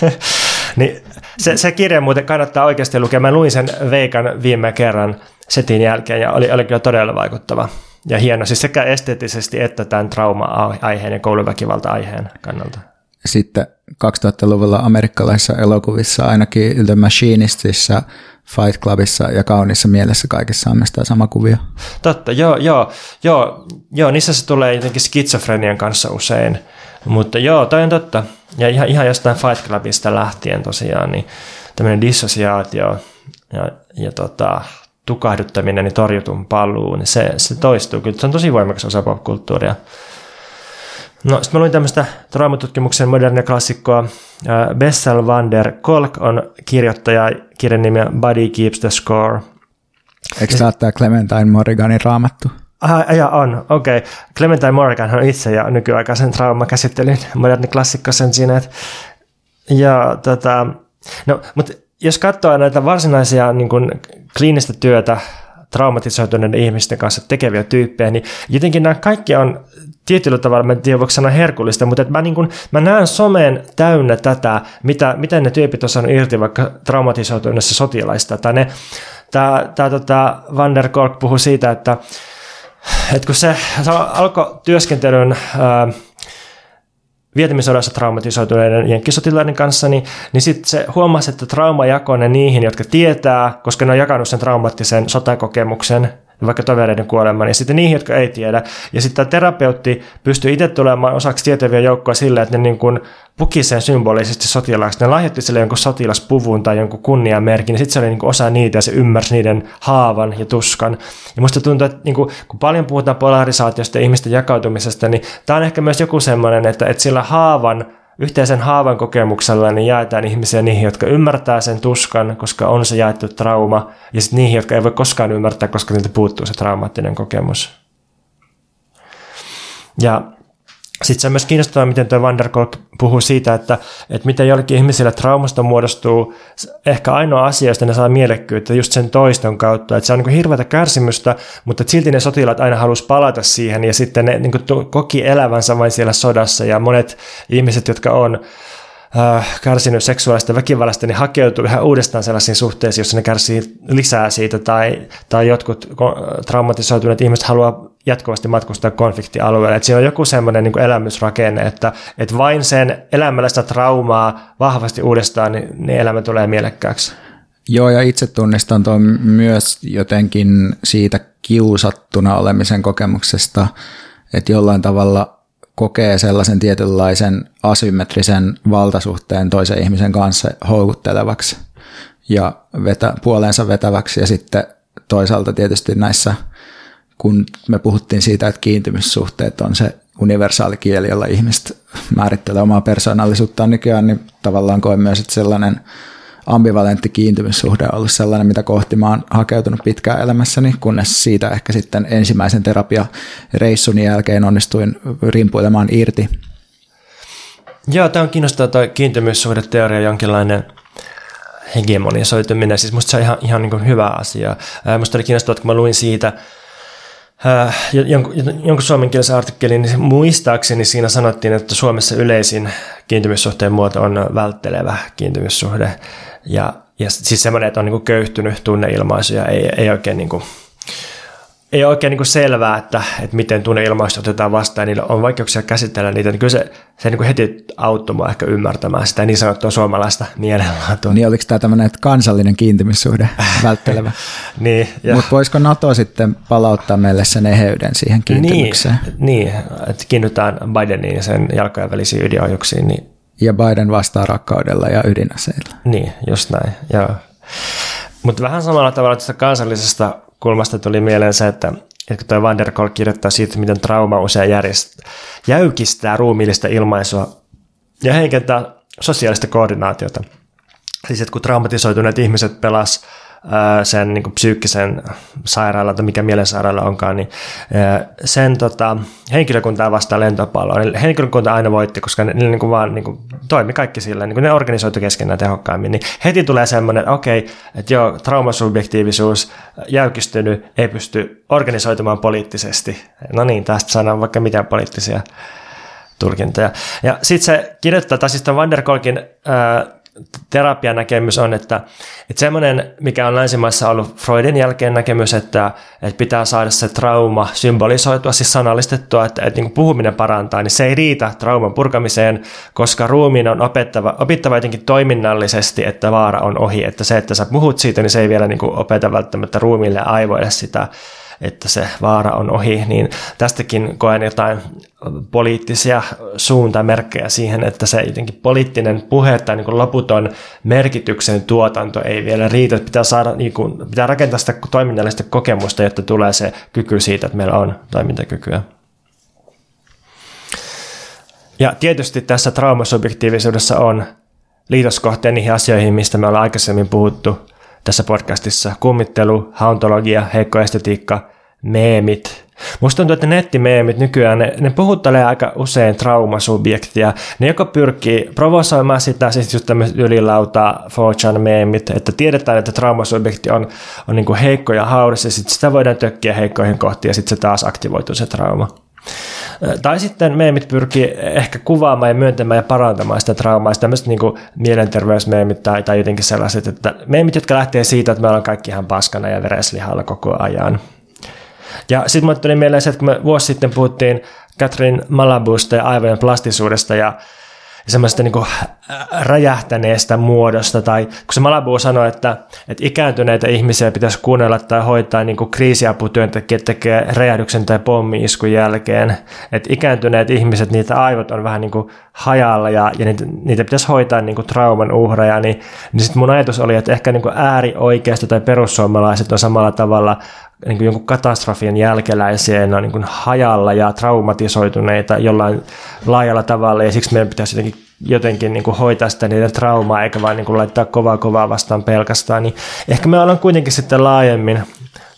niin se, se kirja muuten kannattaa oikeasti lukea. Mä luin sen Veikan viime kerran setin jälkeen ja oli, oli kyllä todella vaikuttava ja hieno, siis sekä esteettisesti että tämän trauma-aiheen ja kouluväkivalta-aiheen kannalta. Sitten 2000-luvulla amerikkalaisissa elokuvissa, ainakin The Machinistissa, Fight Clubissa ja kaunissa mielessä kaikissa on myös sama kuvio. Totta, joo, joo, joo, joo, niissä se tulee jotenkin skitsofrenian kanssa usein. Mutta joo, toi on totta. Ja ihan, ihan jostain Fight Clubista lähtien tosiaan, niin tämmöinen dissosiaatio ja, ja tota, tukahduttaminen ja torjutun paluu, niin se, se toistuu kyllä. Se on tosi voimakas osa popkulttuuria. No, sitten mä luin tämmöistä traumatutkimuksen modernia klassikkoa. Bessel van der Kolk on kirjoittaja, kirjan nimi Body Keeps the Score. Eikö tämä tämä Clementine Morriganin raamattu? Ah, ja on, okei. Okay. Clementine Morrigan on itse ja nykyaikaisen traumakäsittelyn moderni klassikko sen siinä. Että, ja tota, no, mutta jos katsoo näitä varsinaisia niin kuin, kliinistä työtä traumatisoituneiden ihmisten kanssa tekeviä tyyppejä, niin jotenkin nämä kaikki on tietyllä tavalla, mä en tiedä voiko sanoa herkullista, mutta mä, niin kuin, mä näen someen täynnä tätä, mitä, miten ne tyypit on saanut irti vaikka traumatisoituneessa sotilaista. Tämä, tämä tota, Van der Kolk puhui siitä, että, että kun se, se alkoi työskentelyn ää, vietimisodassa traumatisoituneiden jenkkisotilaiden kanssa, niin, niin sitten se huomasi, että trauma jakoi ne niihin, jotka tietää, koska ne on jakanut sen traumaattisen sotakokemuksen, vaikka tovereiden kuoleman, ja sitten niihin, jotka ei tiedä. Ja sitten tämä terapeutti pystyy itse tulemaan osaksi tietäviä joukkoja sillä, että ne niin kuin puki sen symbolisesti sotilaaksi. Ne lahjoitti sille jonkun sotilaspuvun tai jonkun kunniamerkin, ja sitten se oli niin kuin osa niitä, ja se ymmärsi niiden haavan ja tuskan. Ja musta tuntuu, että niin kuin, kun paljon puhutaan polarisaatiosta ja ihmisten jakautumisesta, niin tämä on ehkä myös joku semmoinen, että, että sillä haavan yhteisen haavan kokemuksella niin jaetaan ihmisiä niihin, jotka ymmärtää sen tuskan, koska on se jaettu trauma, ja sitten niihin, jotka ei voi koskaan ymmärtää, koska niiltä puuttuu se traumaattinen kokemus. Ja sitten se on myös kiinnostavaa, miten tuo Van der Kolk puhuu siitä, että, että miten jollekin ihmisillä traumasta muodostuu ehkä ainoa asia, josta ne saa mielekkyyttä just sen toiston kautta. Että se on niin hirveätä kärsimystä, mutta silti ne sotilaat aina halusi palata siihen ja sitten ne niin koki elävänsä vain siellä sodassa ja monet ihmiset, jotka on äh, kärsinyt seksuaalista väkivallasta, niin hakeutuu yhä uudestaan sellaisiin suhteisiin, joissa ne kärsii lisää siitä, tai, tai jotkut traumatisoituneet ihmiset haluaa jatkuvasti matkustaa konfliktialueelle. Että siinä on joku semmoinen niin elämysrakenne, että, että vain sen elämällä sitä traumaa vahvasti uudestaan, niin, niin elämä tulee mielekkääksi. Joo, ja itse tunnistan tuon myös jotenkin siitä kiusattuna olemisen kokemuksesta, että jollain tavalla kokee sellaisen tietynlaisen asymmetrisen valtasuhteen toisen ihmisen kanssa houkuttelevaksi ja vetä, puoleensa vetäväksi ja sitten toisaalta tietysti näissä, kun me puhuttiin siitä, että kiintymyssuhteet on se universaali kieli, jolla ihmiset määrittelee omaa persoonallisuuttaan nykyään, niin tavallaan koen myös, että sellainen ambivalentti kiintymyssuhde on ollut sellainen, mitä kohti mä oon hakeutunut pitkään elämässäni, kunnes siitä ehkä sitten ensimmäisen terapiareissun jälkeen onnistuin rimpuilemaan irti. Joo, tämä on kiinnostava tuo kiintymyssuhdeteoria, jonkinlainen hegemonisoituminen. Siis musta se on ihan, ihan niin hyvä asia. Musta oli kiinnostavaa, että kun mä luin siitä, jonkun, jonkun suomenkielisen artikkelin, niin muistaakseni siinä sanottiin, että Suomessa yleisin kiintymyssuhteen muoto on välttelevä kiintymyssuhde. Ja, ja siis semmoinen, että on niin köyhtynyt tunneilmaisuja, ei, ei oikein niin kuin, ei ole oikein niin kuin selvää, että, että miten tunneilmaiset otetaan vastaan, niillä on vaikeuksia käsitellä niitä, niin kyllä se, se niin kuin heti auttoi mua ehkä ymmärtämään sitä niin sanottua suomalaista mielenlaatua. Niin oliko tämä tämmöinen kansallinen kiintymyssuhde välttelevä? niin, Mutta voisiko NATO sitten palauttaa meille sen eheyden siihen kiintymykseen? Niin, niin että kiinnytään Bideniin ja sen jalkojen välisiin ydinohjuksiin. Niin... Ja Biden vastaa rakkaudella ja ydinaseilla. Niin, just näin, joo. Mutta vähän samalla tavalla tästä kansallisesta kulmasta tuli mieleen se, että, että tuo Van der Kolk kirjoittaa siitä, miten trauma usein järjest, jäykistää ruumiillista ilmaisua ja heikentää sosiaalista koordinaatiota. Siis että kun traumatisoituneet ihmiset pelas sen niin kuin psyykkisen sairaalan tai mikä mielensairaala onkaan, niin sen tota, henkilökuntaa vastaan lentopalloa. Niin henkilökunta aina voitti, koska ne, ne niin kuin vaan niin kuin, toimi kaikki sillä, niin kuin ne organisoitu keskenään tehokkaammin. Niin heti tulee semmoinen, että okei, että joo, traumasubjektiivisuus jäykistynyt, ei pysty organisoitumaan poliittisesti. No niin, tästä saadaan vaikka mitään poliittisia tulkintoja. Ja sitten se kirjoittaa, tai siis Van der Kolkin ää, terapianäkemys on, että, että semmoinen, mikä on länsimaissa ollut Freudin jälkeen näkemys, että, että pitää saada se trauma symbolisoitua, siis sanallistettua, että, että niin kuin puhuminen parantaa, niin se ei riitä trauman purkamiseen, koska ruumiin on opettava, opittava jotenkin toiminnallisesti, että vaara on ohi, että se, että sä puhut siitä, niin se ei vielä niin kuin opeta välttämättä ruumiille ja aivoille sitä, että se vaara on ohi, niin tästäkin koen jotain poliittisia suuntamerkkejä siihen, että se jotenkin poliittinen puhe tai niin loputon merkityksen tuotanto ei vielä riitä, pitää, saada, niin kuin, pitää rakentaa sitä toiminnallista kokemusta, jotta tulee se kyky siitä, että meillä on toimintakykyä. Ja tietysti tässä traumasubjektiivisuudessa on liitoskohteen niihin asioihin, mistä me ollaan aikaisemmin puhuttu tässä podcastissa. Kummittelu, hauntologia, heikko estetiikka, meemit. Musta tuntuu, että nettimeemit nykyään, ne, ne puhuttelee aika usein traumasubjektia. Ne joko pyrkii provosoimaan sitä, siis just tämmöiset ylilauta 4 meemit, että tiedetään, että traumasubjekti on, on niin heikko ja hauras, ja sitten sitä voidaan tökkiä heikkoihin kohtiin, ja sitten se taas aktivoituu se trauma. Tai sitten meemit pyrkii ehkä kuvaamaan ja myöntämään ja parantamaan sitä traumaa, tämmöiset niin mielenterveysmeemit tai, tai jotenkin sellaiset, että meemit, jotka lähtee siitä, että me ollaan kaikki ihan paskana ja vereslihalla koko ajan. Ja sitten mulle tuli mieleen se, että kun me vuosi sitten puhuttiin Catherine Malabusta ja aivojen plastisuudesta ja semmoista niin räjähtäneestä muodosta, tai kun se Malabu sanoi, että, että ikääntyneitä ihmisiä pitäisi kuunnella tai hoitaa niin kriisiaputyöntekijät tekee räjähdyksen tai pommi-iskun jälkeen, että ikääntyneet ihmiset, niitä aivot on vähän niin kuin hajalla ja, ja niitä, niitä pitäisi hoitaa niin kuin trauman uhreja, niin, niin sitten mun ajatus oli, että ehkä niin äärioikeisto tai perussuomalaiset on samalla tavalla niin kuin jonkun katastrofien jälkeläisiä, on niin kuin hajalla ja traumatisoituneita jollain laajalla tavalla, ja siksi meidän pitäisi jotenkin, jotenkin niin kuin hoitaa sitä niiden traumaa, eikä vain niin kuin laittaa kovaa kovaa vastaan pelkästään. Niin ehkä me ollaan kuitenkin sitten laajemmin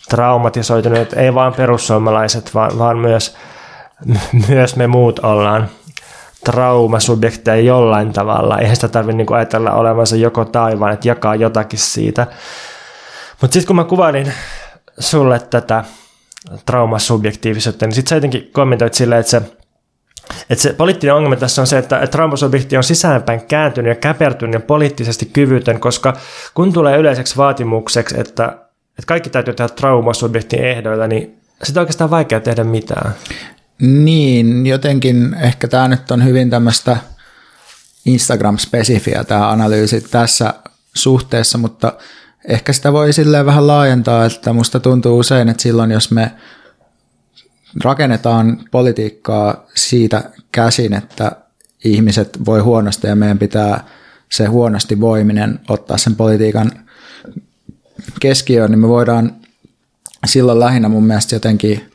traumatisoituneet, ei vain perussuomalaiset, vaan, vaan myös, myös me muut ollaan traumasubjekteja jollain tavalla. Eihän sitä tarvitse niin ajatella olevansa joko taivaan, että jakaa jotakin siitä. Mutta sitten kun mä kuvailin sulle tätä traumasubjektiivisuutta, niin sitten sä jotenkin kommentoit silleen, että se, että se poliittinen ongelma tässä on se, että traumasubjekti on sisäänpäin kääntynyt ja käpertynyt ja poliittisesti kyvytön, koska kun tulee yleiseksi vaatimukseksi, että, että kaikki täytyy tehdä traumasubjektin ehdoilla, niin sitä on oikeastaan vaikea tehdä mitään. Niin, jotenkin ehkä tämä nyt on hyvin tämmöistä Instagram-spesifiä tämä analyysi tässä suhteessa, mutta – ehkä sitä voi silleen vähän laajentaa, että musta tuntuu usein, että silloin jos me rakennetaan politiikkaa siitä käsin, että ihmiset voi huonosti ja meidän pitää se huonosti voiminen ottaa sen politiikan keskiöön, niin me voidaan silloin lähinnä mun mielestä jotenkin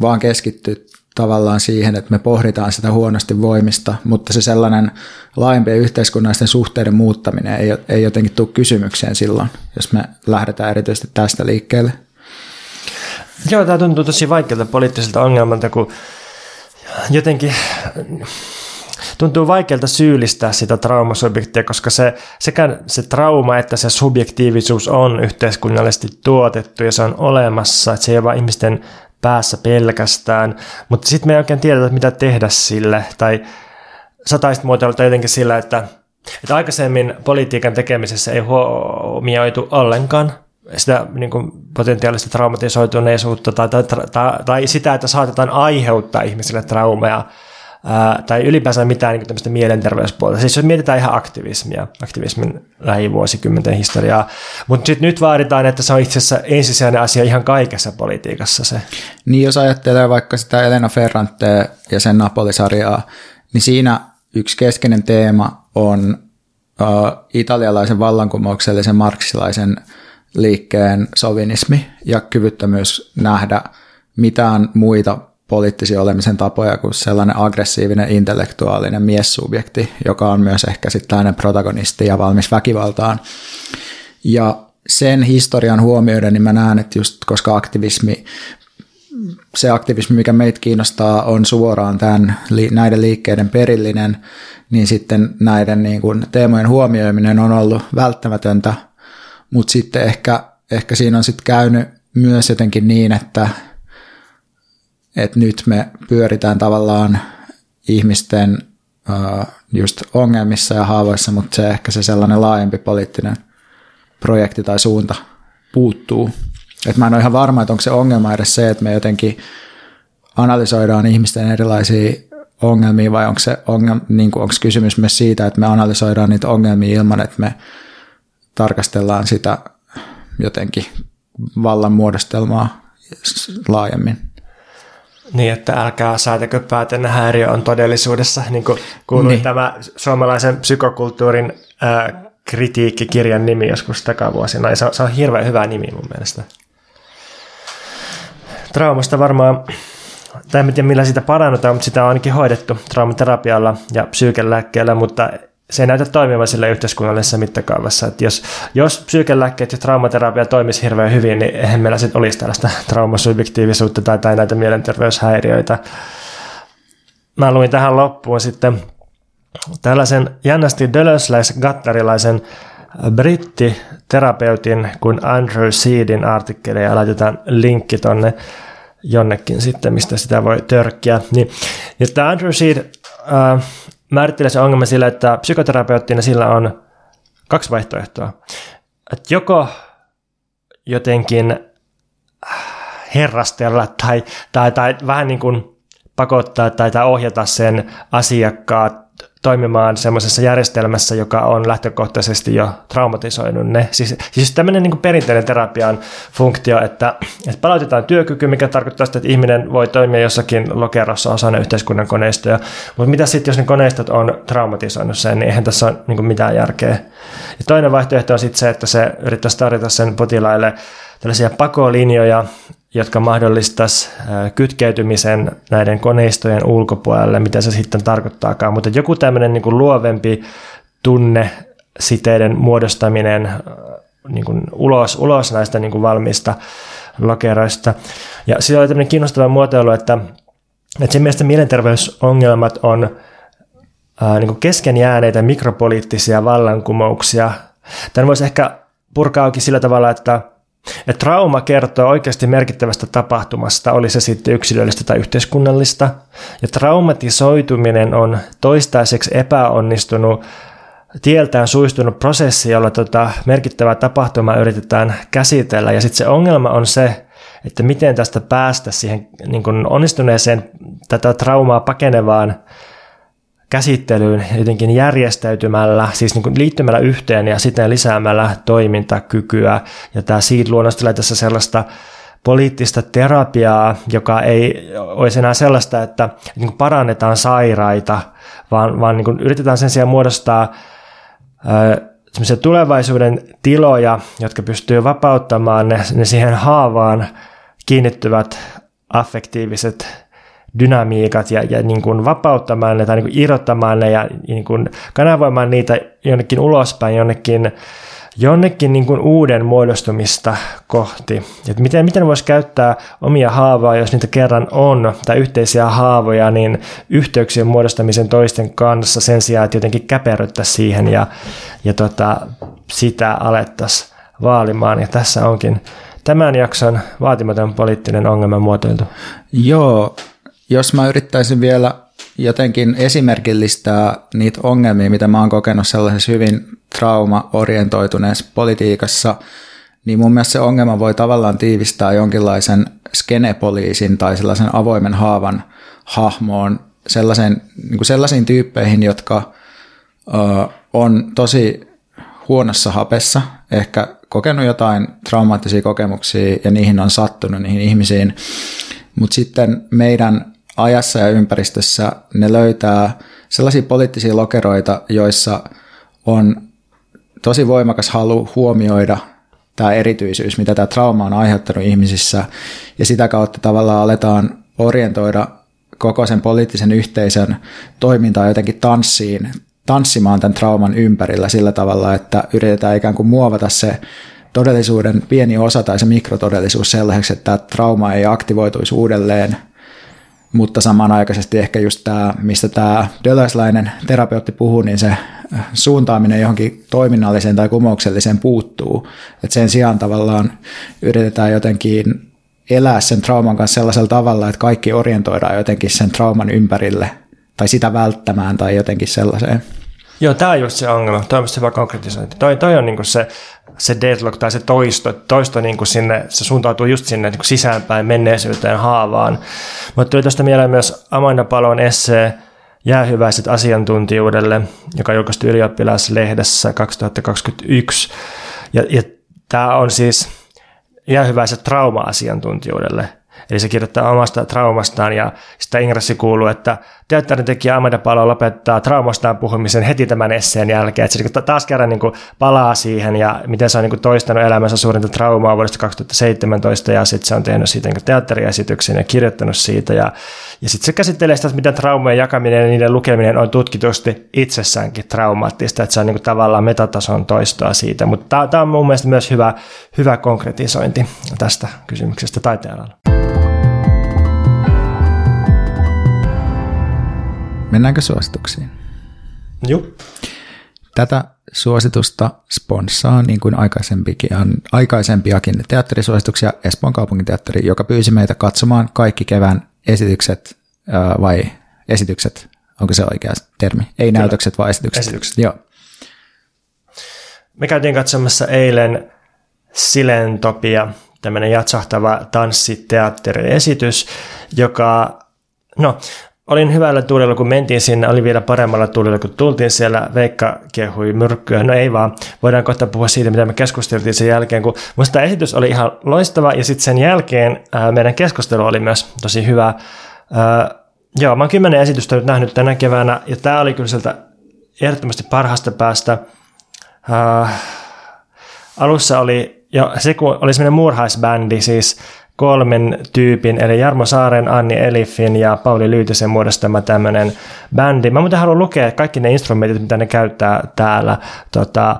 vaan keskittyä tavallaan siihen, että me pohditaan sitä huonosti voimista, mutta se sellainen laajempien yhteiskunnallisten suhteiden muuttaminen ei, ei jotenkin tule kysymykseen silloin, jos me lähdetään erityisesti tästä liikkeelle. Joo, tämä tuntuu tosi vaikealta poliittiselta ongelmalta, kun jotenkin tuntuu vaikealta syyllistää sitä traumasubjektia, koska se, sekä se trauma että se subjektiivisuus on yhteiskunnallisesti tuotettu ja se on olemassa, että se ei ole vain ihmisten päässä pelkästään, mutta sitten me ei oikein tiedetä, mitä tehdä sille, tai sataisit muotoilta jotenkin sillä, että, että aikaisemmin politiikan tekemisessä ei huomioitu ollenkaan sitä niin kuin potentiaalista traumatisoituneisuutta tai, tai, tai, tai sitä, että saatetaan aiheuttaa ihmisille traumeja tai ylipäänsä mitään niin tämmöistä mielenterveyspuolta. Siis jos mietitään ihan aktivismia, aktivismin lähivuosikymmenten historiaa, mutta sitten nyt vaaditaan, että se on itse asiassa ensisijainen asia ihan kaikessa politiikassa se. Niin jos ajattelee vaikka sitä Elena Ferrante ja sen Napoli-sarjaa, niin siinä yksi keskeinen teema on uh, italialaisen vallankumouksellisen marksilaisen liikkeen sovinismi ja kyvyttömyys nähdä mitään muita poliittisia olemisen tapoja kuin sellainen aggressiivinen intellektuaalinen miessubjekti, joka on myös ehkä sitten protagonisti ja valmis väkivaltaan. Ja sen historian huomioiden, niin mä näen, että just koska aktivismi, se aktivismi, mikä meitä kiinnostaa, on suoraan tämän, näiden liikkeiden perillinen, niin sitten näiden niin kuin teemojen huomioiminen on ollut välttämätöntä, mutta sitten ehkä, ehkä siinä on sitten käynyt myös jotenkin niin, että että nyt me pyöritään tavallaan ihmisten just ongelmissa ja haavoissa, mutta se ehkä se sellainen laajempi poliittinen projekti tai suunta puuttuu. Et mä en ole ihan varma, että onko se ongelma edes se, että me jotenkin analysoidaan ihmisten erilaisia ongelmia vai onko, se ongelma, niin kuin, onko kysymys myös siitä, että me analysoidaan niitä ongelmia ilman, että me tarkastellaan sitä jotenkin vallan muodostelmaa laajemmin. Niin, että älkää säätäkö päätenne häiriö on todellisuudessa, niin kuin kuului niin. tämä suomalaisen psykokulttuurin ää, kritiikkikirjan nimi joskus takavuosina. Ja se on, se on hirveän hyvä nimi mun mielestä. Traumasta varmaan, tai en tiedä millä sitä parannetaan, mutta sitä on ainakin hoidettu traumaterapialla ja psyykelääkkeellä, mutta se ei näytä toimivan sille yhteiskunnallisessa mittakaavassa. Että jos, jos psyykelääkkeet ja traumaterapia toimisi hirveän hyvin, niin eihän meillä sitten olisi tällaista traumasubjektiivisuutta tai, tai näitä mielenterveyshäiriöitä. Mä luin tähän loppuun sitten tällaisen jännästi dölösläis-gattarilaisen brittiterapeutin kuin Andrew Seedin artikkeli ja laitetaan linkki tonne jonnekin sitten, mistä sitä voi törkkiä. Niin, ja tämä Andrew Seed äh, määrittelee se ongelma sillä, että psykoterapeuttina sillä on kaksi vaihtoehtoa. Että joko jotenkin herrastella tai, tai, tai vähän niin kuin pakottaa tai, tai ohjata sen asiakkaat toimimaan semmoisessa järjestelmässä, joka on lähtökohtaisesti jo traumatisoinut ne. Siis, siis tämmöinen niin perinteinen terapian funktio, että, että palautetaan työkyky, mikä tarkoittaa sitä, että ihminen voi toimia jossakin lokerossa osana yhteiskunnan koneistoja. Mutta mitä sitten, jos ne koneistot on traumatisoinut sen, niin eihän tässä ole niin mitään järkeä. Ja toinen vaihtoehto on sitten se, että se yrittäisi tarjota sen potilaille tällaisia pakolinjoja, jotka mahdollistaisi kytkeytymisen näiden koneistojen ulkopuolelle, mitä se sitten tarkoittaakaan. Mutta joku tämmöinen niin kuin luovempi tunne, siteiden muodostaminen niin kuin ulos, ulos näistä niin kuin valmiista lokeroista. Ja siinä oli tämmöinen kiinnostava muotoilu, että, että sen mielestä mielenterveysongelmat on ää, niin kuin kesken jääneitä mikropoliittisia vallankumouksia. Tämän voisi ehkä purkaa auki sillä tavalla, että et trauma kertoo oikeasti merkittävästä tapahtumasta, oli se sitten yksilöllistä tai yhteiskunnallista. Ja traumatisoituminen on toistaiseksi epäonnistunut, tieltään suistunut prosessi, jolla tota merkittävää tapahtumaa yritetään käsitellä. Ja sitten se ongelma on se, että miten tästä päästä siihen niin onnistuneeseen tätä traumaa pakenevaan käsittelyyn jotenkin järjestäytymällä, siis niin kuin liittymällä yhteen ja sitten lisäämällä toimintakykyä. Ja tämä siitä luonnostelee tässä sellaista poliittista terapiaa, joka ei olisi enää sellaista, että niin kuin parannetaan sairaita, vaan, vaan niin kuin yritetään sen sijaan muodostaa ö, tulevaisuuden tiloja, jotka pystyy vapauttamaan ne, ne siihen haavaan kiinnittyvät affektiiviset dynamiikat ja, ja niin kuin vapauttamaan ne tai niin kuin irrottamaan ne ja niin kuin kanavoimaan niitä jonnekin ulospäin, jonnekin, jonnekin niin kuin uuden muodostumista kohti. Et miten, miten voisi käyttää omia haavoja, jos niitä kerran on, tai yhteisiä haavoja, niin yhteyksien muodostamisen toisten kanssa sen sijaan, että jotenkin käperryttä siihen ja, ja tota, sitä alettaisiin vaalimaan. Ja tässä onkin tämän jakson vaatimaton poliittinen ongelma muotoiltu. Joo, jos mä yrittäisin vielä jotenkin esimerkillistää niitä ongelmia, mitä mä oon kokenut sellaisessa hyvin trauma-orientoituneessa politiikassa, niin mun mielestä se ongelma voi tavallaan tiivistää jonkinlaisen skenepoliisin tai sellaisen avoimen haavan hahmoon sellaisen, niin kuin sellaisiin tyyppeihin, jotka ö, on tosi huonossa hapessa, ehkä kokenut jotain traumaattisia kokemuksia ja niihin on sattunut niihin ihmisiin, mutta sitten meidän ajassa ja ympäristössä ne löytää sellaisia poliittisia lokeroita, joissa on tosi voimakas halu huomioida tämä erityisyys, mitä tämä trauma on aiheuttanut ihmisissä, ja sitä kautta tavallaan aletaan orientoida koko sen poliittisen yhteisön toimintaa jotenkin tanssiin, tanssimaan tämän trauman ympärillä sillä tavalla, että yritetään ikään kuin muovata se todellisuuden pieni osa tai se mikrotodellisuus sellaiseksi, että tämä trauma ei aktivoituisi uudelleen – mutta samanaikaisesti ehkä just tämä, mistä tämä dölösläinen terapeutti puhuu, niin se suuntaaminen johonkin toiminnalliseen tai kumoukselliseen puuttuu. Et sen sijaan tavallaan yritetään jotenkin elää sen trauman kanssa sellaisella tavalla, että kaikki orientoidaan jotenkin sen trauman ympärille tai sitä välttämään tai jotenkin sellaiseen. Joo, tämä on just se ongelma. Toi on hyvä konkretisointi. Toi, toi on niinku se, se deadlock tai se toisto. Toisto niinku sinne, se suuntautuu just sinne niinku sisäänpäin menneisyyteen haavaan. Mutta tuli tästä mieleen myös Amanda Palon essee Jäähyväiset asiantuntijuudelle, joka julkaistui ylioppilaslehdessä 2021. Ja, ja tämä on siis jäähyväiset trauma-asiantuntijuudelle. Eli se kirjoittaa omasta traumastaan ja sitä ingressi kuuluu, että teatterin tekijä Amanda Palo lopettaa traumastaan puhumisen heti tämän esseen jälkeen. Että se niinku taas kerran niin palaa siihen ja miten se on niin toistanut elämänsä suurinta traumaa vuodesta 2017 ja sitten se on tehnyt siitä niin teatteriesityksen ja kirjoittanut siitä. Ja, ja sitten se käsittelee sitä, että miten traumojen jakaminen ja niiden lukeminen on tutkitusti itsessäänkin traumaattista, että se on niin tavallaan metatason toistoa siitä. Mutta tämä on mun mielestä myös hyvä, hyvä konkretisointi tästä kysymyksestä taiteenalalla. Mennäänkö suosituksiin? Joo. Tätä suositusta sponssaa niin kuin aikaisempikin, aikaisempiakin teatterisuosituksia Espoon kaupunginteatteri, joka pyysi meitä katsomaan kaikki kevään esitykset, vai esitykset, onko se oikea termi? Ei Kyllä. näytökset, vaan esitykset. esitykset. Joo. Me käytiin katsomassa eilen Silentopia, tämmöinen jatsahtava tanssiteatteriesitys, joka, no olin hyvällä tuulella, kun mentiin sinne, oli vielä paremmalla tuulella, kun tultiin siellä, Veikka kehui myrkkyä. No ei vaan, voidaan kohta puhua siitä, mitä me keskusteltiin sen jälkeen, kun musta tämä esitys oli ihan loistava, ja sitten sen jälkeen ää, meidän keskustelu oli myös tosi hyvä. Ää, joo, mä oon kymmenen esitystä nyt nähnyt tänä keväänä, ja tämä oli kyllä sieltä ehdottomasti parhaasta päästä. Ää, alussa oli, jo, se kun oli semmoinen muurhaisbändi, siis kolmen tyypin, eli Jarmo Saaren, Anni Elifin ja Pauli Lyytisen muodostama tämmöinen bändi. Mä muuten haluan lukea kaikki ne instrumentit, mitä ne käyttää täällä. Tota,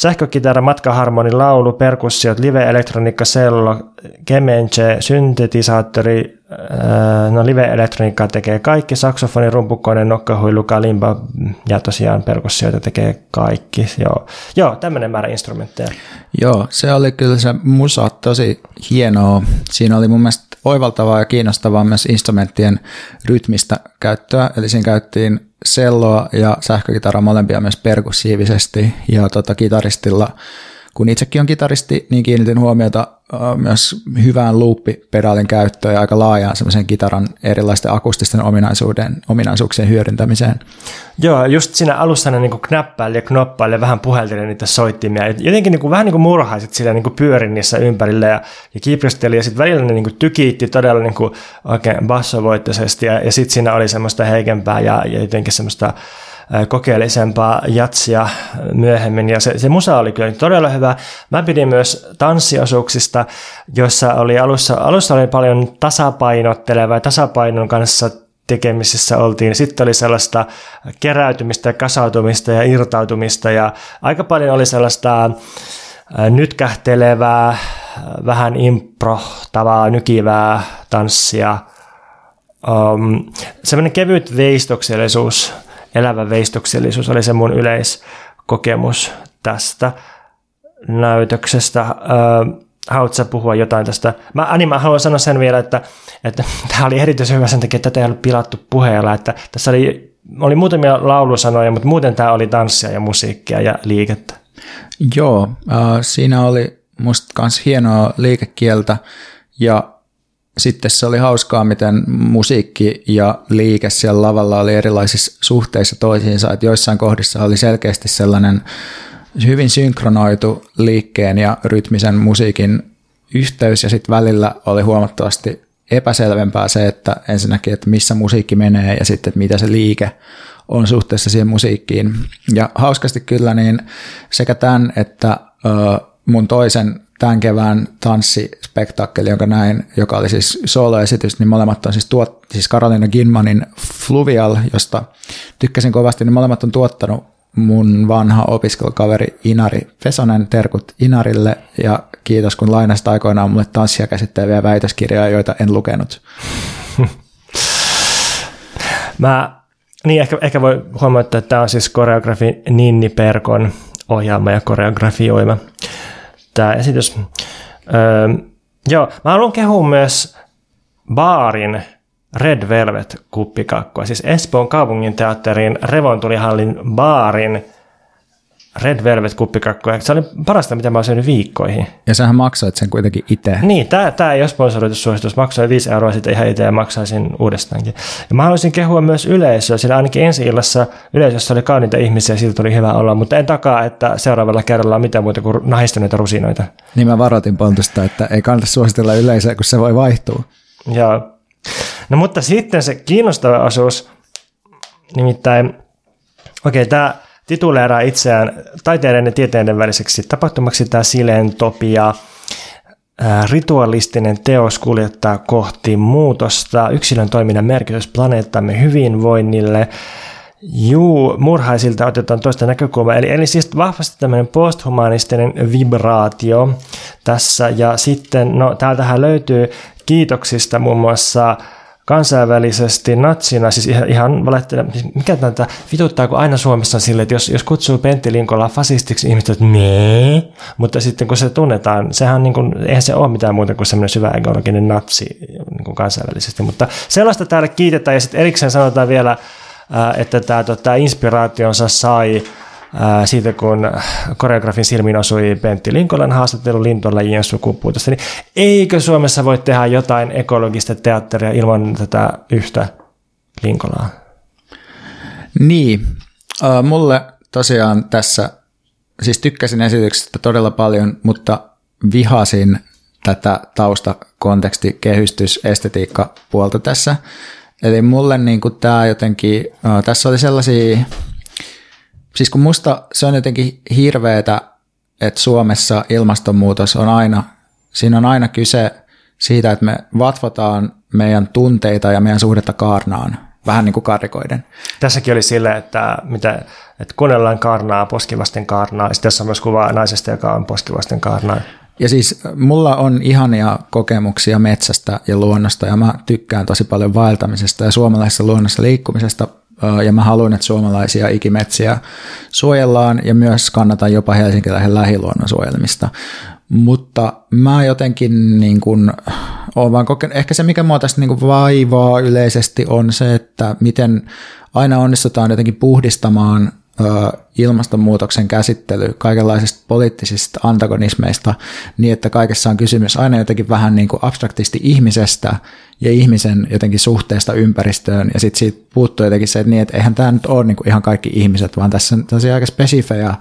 sähkökitara, matkaharmoni, laulu, perkussiot, live-elektroniikka, sello, kemenche, syntetisaattori, äh, no live-elektroniikkaa tekee kaikki, saksofoni, rumpukkoinen, nokkahuilu, kalimba ja tosiaan perkussioita tekee kaikki. Joo, Joo tämmöinen määrä instrumentteja. Joo, se oli kyllä se musa tosi hienoa. Siinä oli mun mielestä oivaltavaa ja kiinnostavaa myös instrumenttien rytmistä käyttöä, eli siinä käyttiin selloa ja sähkökitaraa molempia myös perkussiivisesti. Ja tota, kitaristilla kun itsekin on kitaristi, niin kiinnitin huomiota myös hyvään loop-pedaalin käyttöön ja aika laajaan semmoisen kitaran erilaisten akustisten ominaisuuden, ominaisuuksien hyödyntämiseen. Joo, just siinä alussa ne niin knäppäili ja knoppaili ja vähän puhelteli niitä soittimia. Jotenkin niin kuin, vähän niin kuin murhaisit sillä niin kuin pyörin niissä ympärillä ja, ja kiipristeli ja sitten välillä ne niin kuin tykiitti todella niin kuin oikein bassovoittoisesti ja, ja sitten siinä oli semmoista heikempää ja, ja jotenkin semmoista kokeellisempaa jatsia myöhemmin, ja se, se musa oli kyllä todella hyvä. Mä pidin myös tanssiosuuksista, jossa oli alussa, alussa oli paljon tasapainottelevaa tasapainon kanssa tekemisissä oltiin. Sitten oli sellaista keräytymistä ja kasautumista ja irtautumista ja aika paljon oli sellaista nytkähtelevää, vähän improhtavaa, nykivää tanssia. Um, semmoinen kevyt veistoksellisuus elävä veistoksellisuus oli se mun yleiskokemus tästä näytöksestä. Haluatko puhua jotain tästä? Mä, Ani, mä haluan sanoa sen vielä, että, että tämä oli erityisen hyvä sen takia, että tätä ei ollut pilattu puheella. Että tässä oli, oli muutamia laulusanoja, mutta muuten tämä oli tanssia ja musiikkia ja liikettä. Joo, äh, siinä oli musta myös hienoa liikekieltä ja sitten se oli hauskaa, miten musiikki ja liike siellä lavalla oli erilaisissa suhteissa toisiinsa, että joissain kohdissa oli selkeästi sellainen hyvin synkronoitu liikkeen ja rytmisen musiikin yhteys, ja sitten välillä oli huomattavasti epäselvempää se, että ensinnäkin, että missä musiikki menee, ja sitten, että mitä se liike on suhteessa siihen musiikkiin. Ja hauskasti kyllä niin sekä tämän että mun toisen tämän kevään tanssispektaakkeli, jonka näin, joka oli siis soloesitys, niin molemmat on siis, tuot, siis Karolina Ginmanin Fluvial, josta tykkäsin kovasti, niin molemmat on tuottanut mun vanha opiskelukaveri Inari Fesonen, terkut Inarille ja kiitos kun lainasit aikoinaan mulle tanssia käsitteleviä väitöskirjoja, joita en lukenut. Mä, niin ehkä, ehkä voi huomata, että tämä on siis koreografi Ninni Perkon ohjaama ja koreografioima tämä esitys. Öö, joo, mä haluan kehua myös baarin Red Velvet kuppikakkua, siis Espoon kaupungin teatterin Revontulihallin baarin Red Velvet kuppikakkua. Se oli parasta, mitä mä oon syönyt viikkoihin. Ja sähän maksoit sen kuitenkin itse. Niin, tämä, tämä ei ole sponsoroitu suositus. Maksoin 5 euroa sitten ihan itse ja maksaisin uudestaankin. Ja mä haluaisin kehua myös yleisöä, sillä ainakin ensi illassa yleisössä oli kauniita ihmisiä ja siltä tuli hyvä olla, mutta en takaa, että seuraavalla kerralla on mitään muuta kuin nahistuneita rusinoita. Niin mä varoitin Pontusta, että ei kannata suositella yleisöä, kun se voi vaihtua. Joo. No mutta sitten se kiinnostava osuus, nimittäin, okei, okay, tämä tituleeraa itseään taiteiden ja tieteiden väliseksi tapahtumaksi tämä silentopia. Ritualistinen teos kuljettaa kohti muutosta, yksilön toiminnan merkitys planeettamme hyvinvoinnille. Juu, murhaisilta otetaan toista näkökulmaa, eli, eli siis vahvasti tämmöinen posthumanistinen vibraatio tässä, ja sitten, no täältähän löytyy kiitoksista muun muassa kansainvälisesti natsina, siis ihan, ihan valehtele, siis mikä tätä vituttaako aina Suomessa sille, että jos, jos kutsuu Pentti Linkola fasistiksi, ihmiset että nee, mutta sitten kun se tunnetaan, sehän niin kuin, eihän se ole mitään muuta kuin semmoinen syvä ekologinen natsi niin kuin kansainvälisesti, mutta sellaista täällä kiitetään. Ja sitten erikseen sanotaan vielä, että tämä tota, inspiraationsa sai siitä, kun koreografin silmiin osui Pentti Linkolan haastattelu lintolajien sukupuutosta, niin eikö Suomessa voi tehdä jotain ekologista teatteria ilman tätä yhtä Linkolaa? Niin, mulle tosiaan tässä, siis tykkäsin esityksestä todella paljon, mutta vihasin tätä taustakonteksti, kehystys, estetiikka puolta tässä. Eli mulle niin tämä jotenkin, tässä oli sellaisia Siis kun musta se on jotenkin hirveetä, että Suomessa ilmastonmuutos on aina, siinä on aina kyse siitä, että me vatvotaan meidän tunteita ja meidän suhdetta kaarnaan, vähän niin kuin karikoiden. Tässäkin oli sille, että, mitä, että kuunnellaan kaarnaa, poskivasten kaarnaa, ja tässä on myös kuva naisesta, joka on poskivasten kaarnaa. Ja siis mulla on ihania kokemuksia metsästä ja luonnosta, ja mä tykkään tosi paljon vaeltamisesta ja suomalaisessa luonnossa liikkumisesta ja mä haluan, että suomalaisia ikimetsiä suojellaan ja myös kannatan jopa helsinkiläisen lähiluonnon suojelmista. Mutta mä jotenkin niin kuin, olen vaan kokenut, ehkä se mikä mua tästä niin kuin vaivaa yleisesti on se, että miten aina onnistutaan jotenkin puhdistamaan ilmastonmuutoksen käsittely kaikenlaisista poliittisista antagonismeista niin, että kaikessa on kysymys aina jotenkin vähän niin kuin abstraktisti ihmisestä ja ihmisen jotenkin suhteesta ympäristöön ja sitten siitä puuttuu jotenkin se, että, niin, että eihän tämä nyt ole niin kuin ihan kaikki ihmiset, vaan tässä on tosi aika spesifejä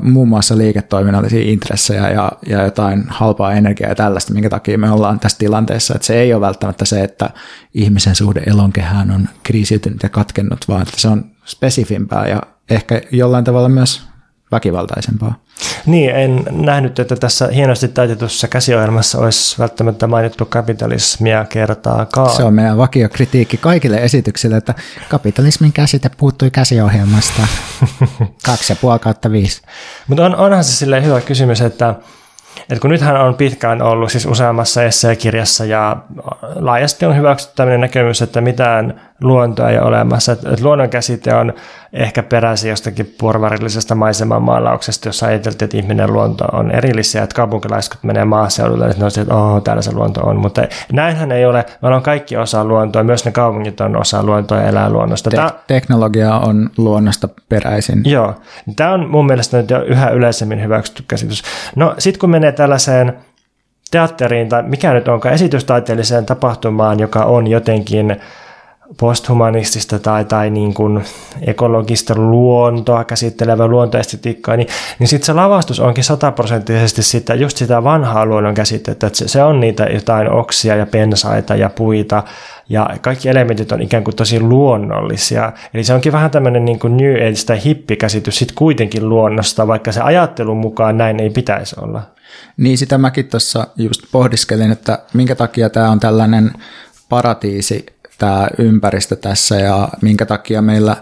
muun muassa liiketoiminnallisia intressejä ja, ja jotain halpaa energiaa ja tällaista, minkä takia me ollaan tässä tilanteessa. Että se ei ole välttämättä se, että ihmisen suhde elonkehään on kriisiytynyt ja katkennut, vaan että se on spesifimpää ja ehkä jollain tavalla myös väkivaltaisempaa. Niin, en nähnyt, että tässä hienosti taitetussa käsiohjelmassa olisi välttämättä mainittu kapitalismia kertaakaan. Se on meidän vakiokritiikki kaikille esityksille, että kapitalismin käsite puuttui käsiohjelmasta. Kaksi ja puoli kautta viisi. Mutta on, onhan se silleen hyvä kysymys, että et kun nythän on pitkään ollut siis useammassa esseekirjassa ja laajasti on hyväksytty tämmöinen näkemys, että mitään luontoa ei ole olemassa. Että et luonnon käsite on ehkä peräisin jostakin porvarillisesta maiseman maalauksesta, jossa ajateltiin, että ihminen luonto on erillisiä, että kaupunkilaiset kun menee maaseudulle, että ne on että oh, täällä se luonto on. Mutta näinhän ei ole. Me ollaan kaikki osa luontoa, myös ne kaupungit on osa luontoa ja elää luonnosta. Te- teknologia on luonnosta peräisin. Joo. Tämä on mun mielestä nyt jo yhä yleisemmin hyväksytty käsitys. No sitten kun menee tällaiseen teatteriin tai mikä nyt onkaan esitystaiteelliseen tapahtumaan, joka on jotenkin posthumanistista tai, tai niin kuin ekologista luontoa käsittelevää luontoestetiikkaa, niin, niin sitten se lavastus onkin sataprosenttisesti sitä, just sitä vanhaa luonnon käsitettä, että se, se on niitä jotain oksia ja pensaita ja puita ja kaikki elementit on ikään kuin tosi luonnollisia. Eli se onkin vähän tämmöinen niin kuin New Age tai hippikäsitys sitten kuitenkin luonnosta, vaikka se ajattelun mukaan näin ei pitäisi olla. Niin sitä mäkin tuossa just pohdiskelin, että minkä takia tämä on tällainen paratiisi tämä ympäristö tässä ja minkä takia meillä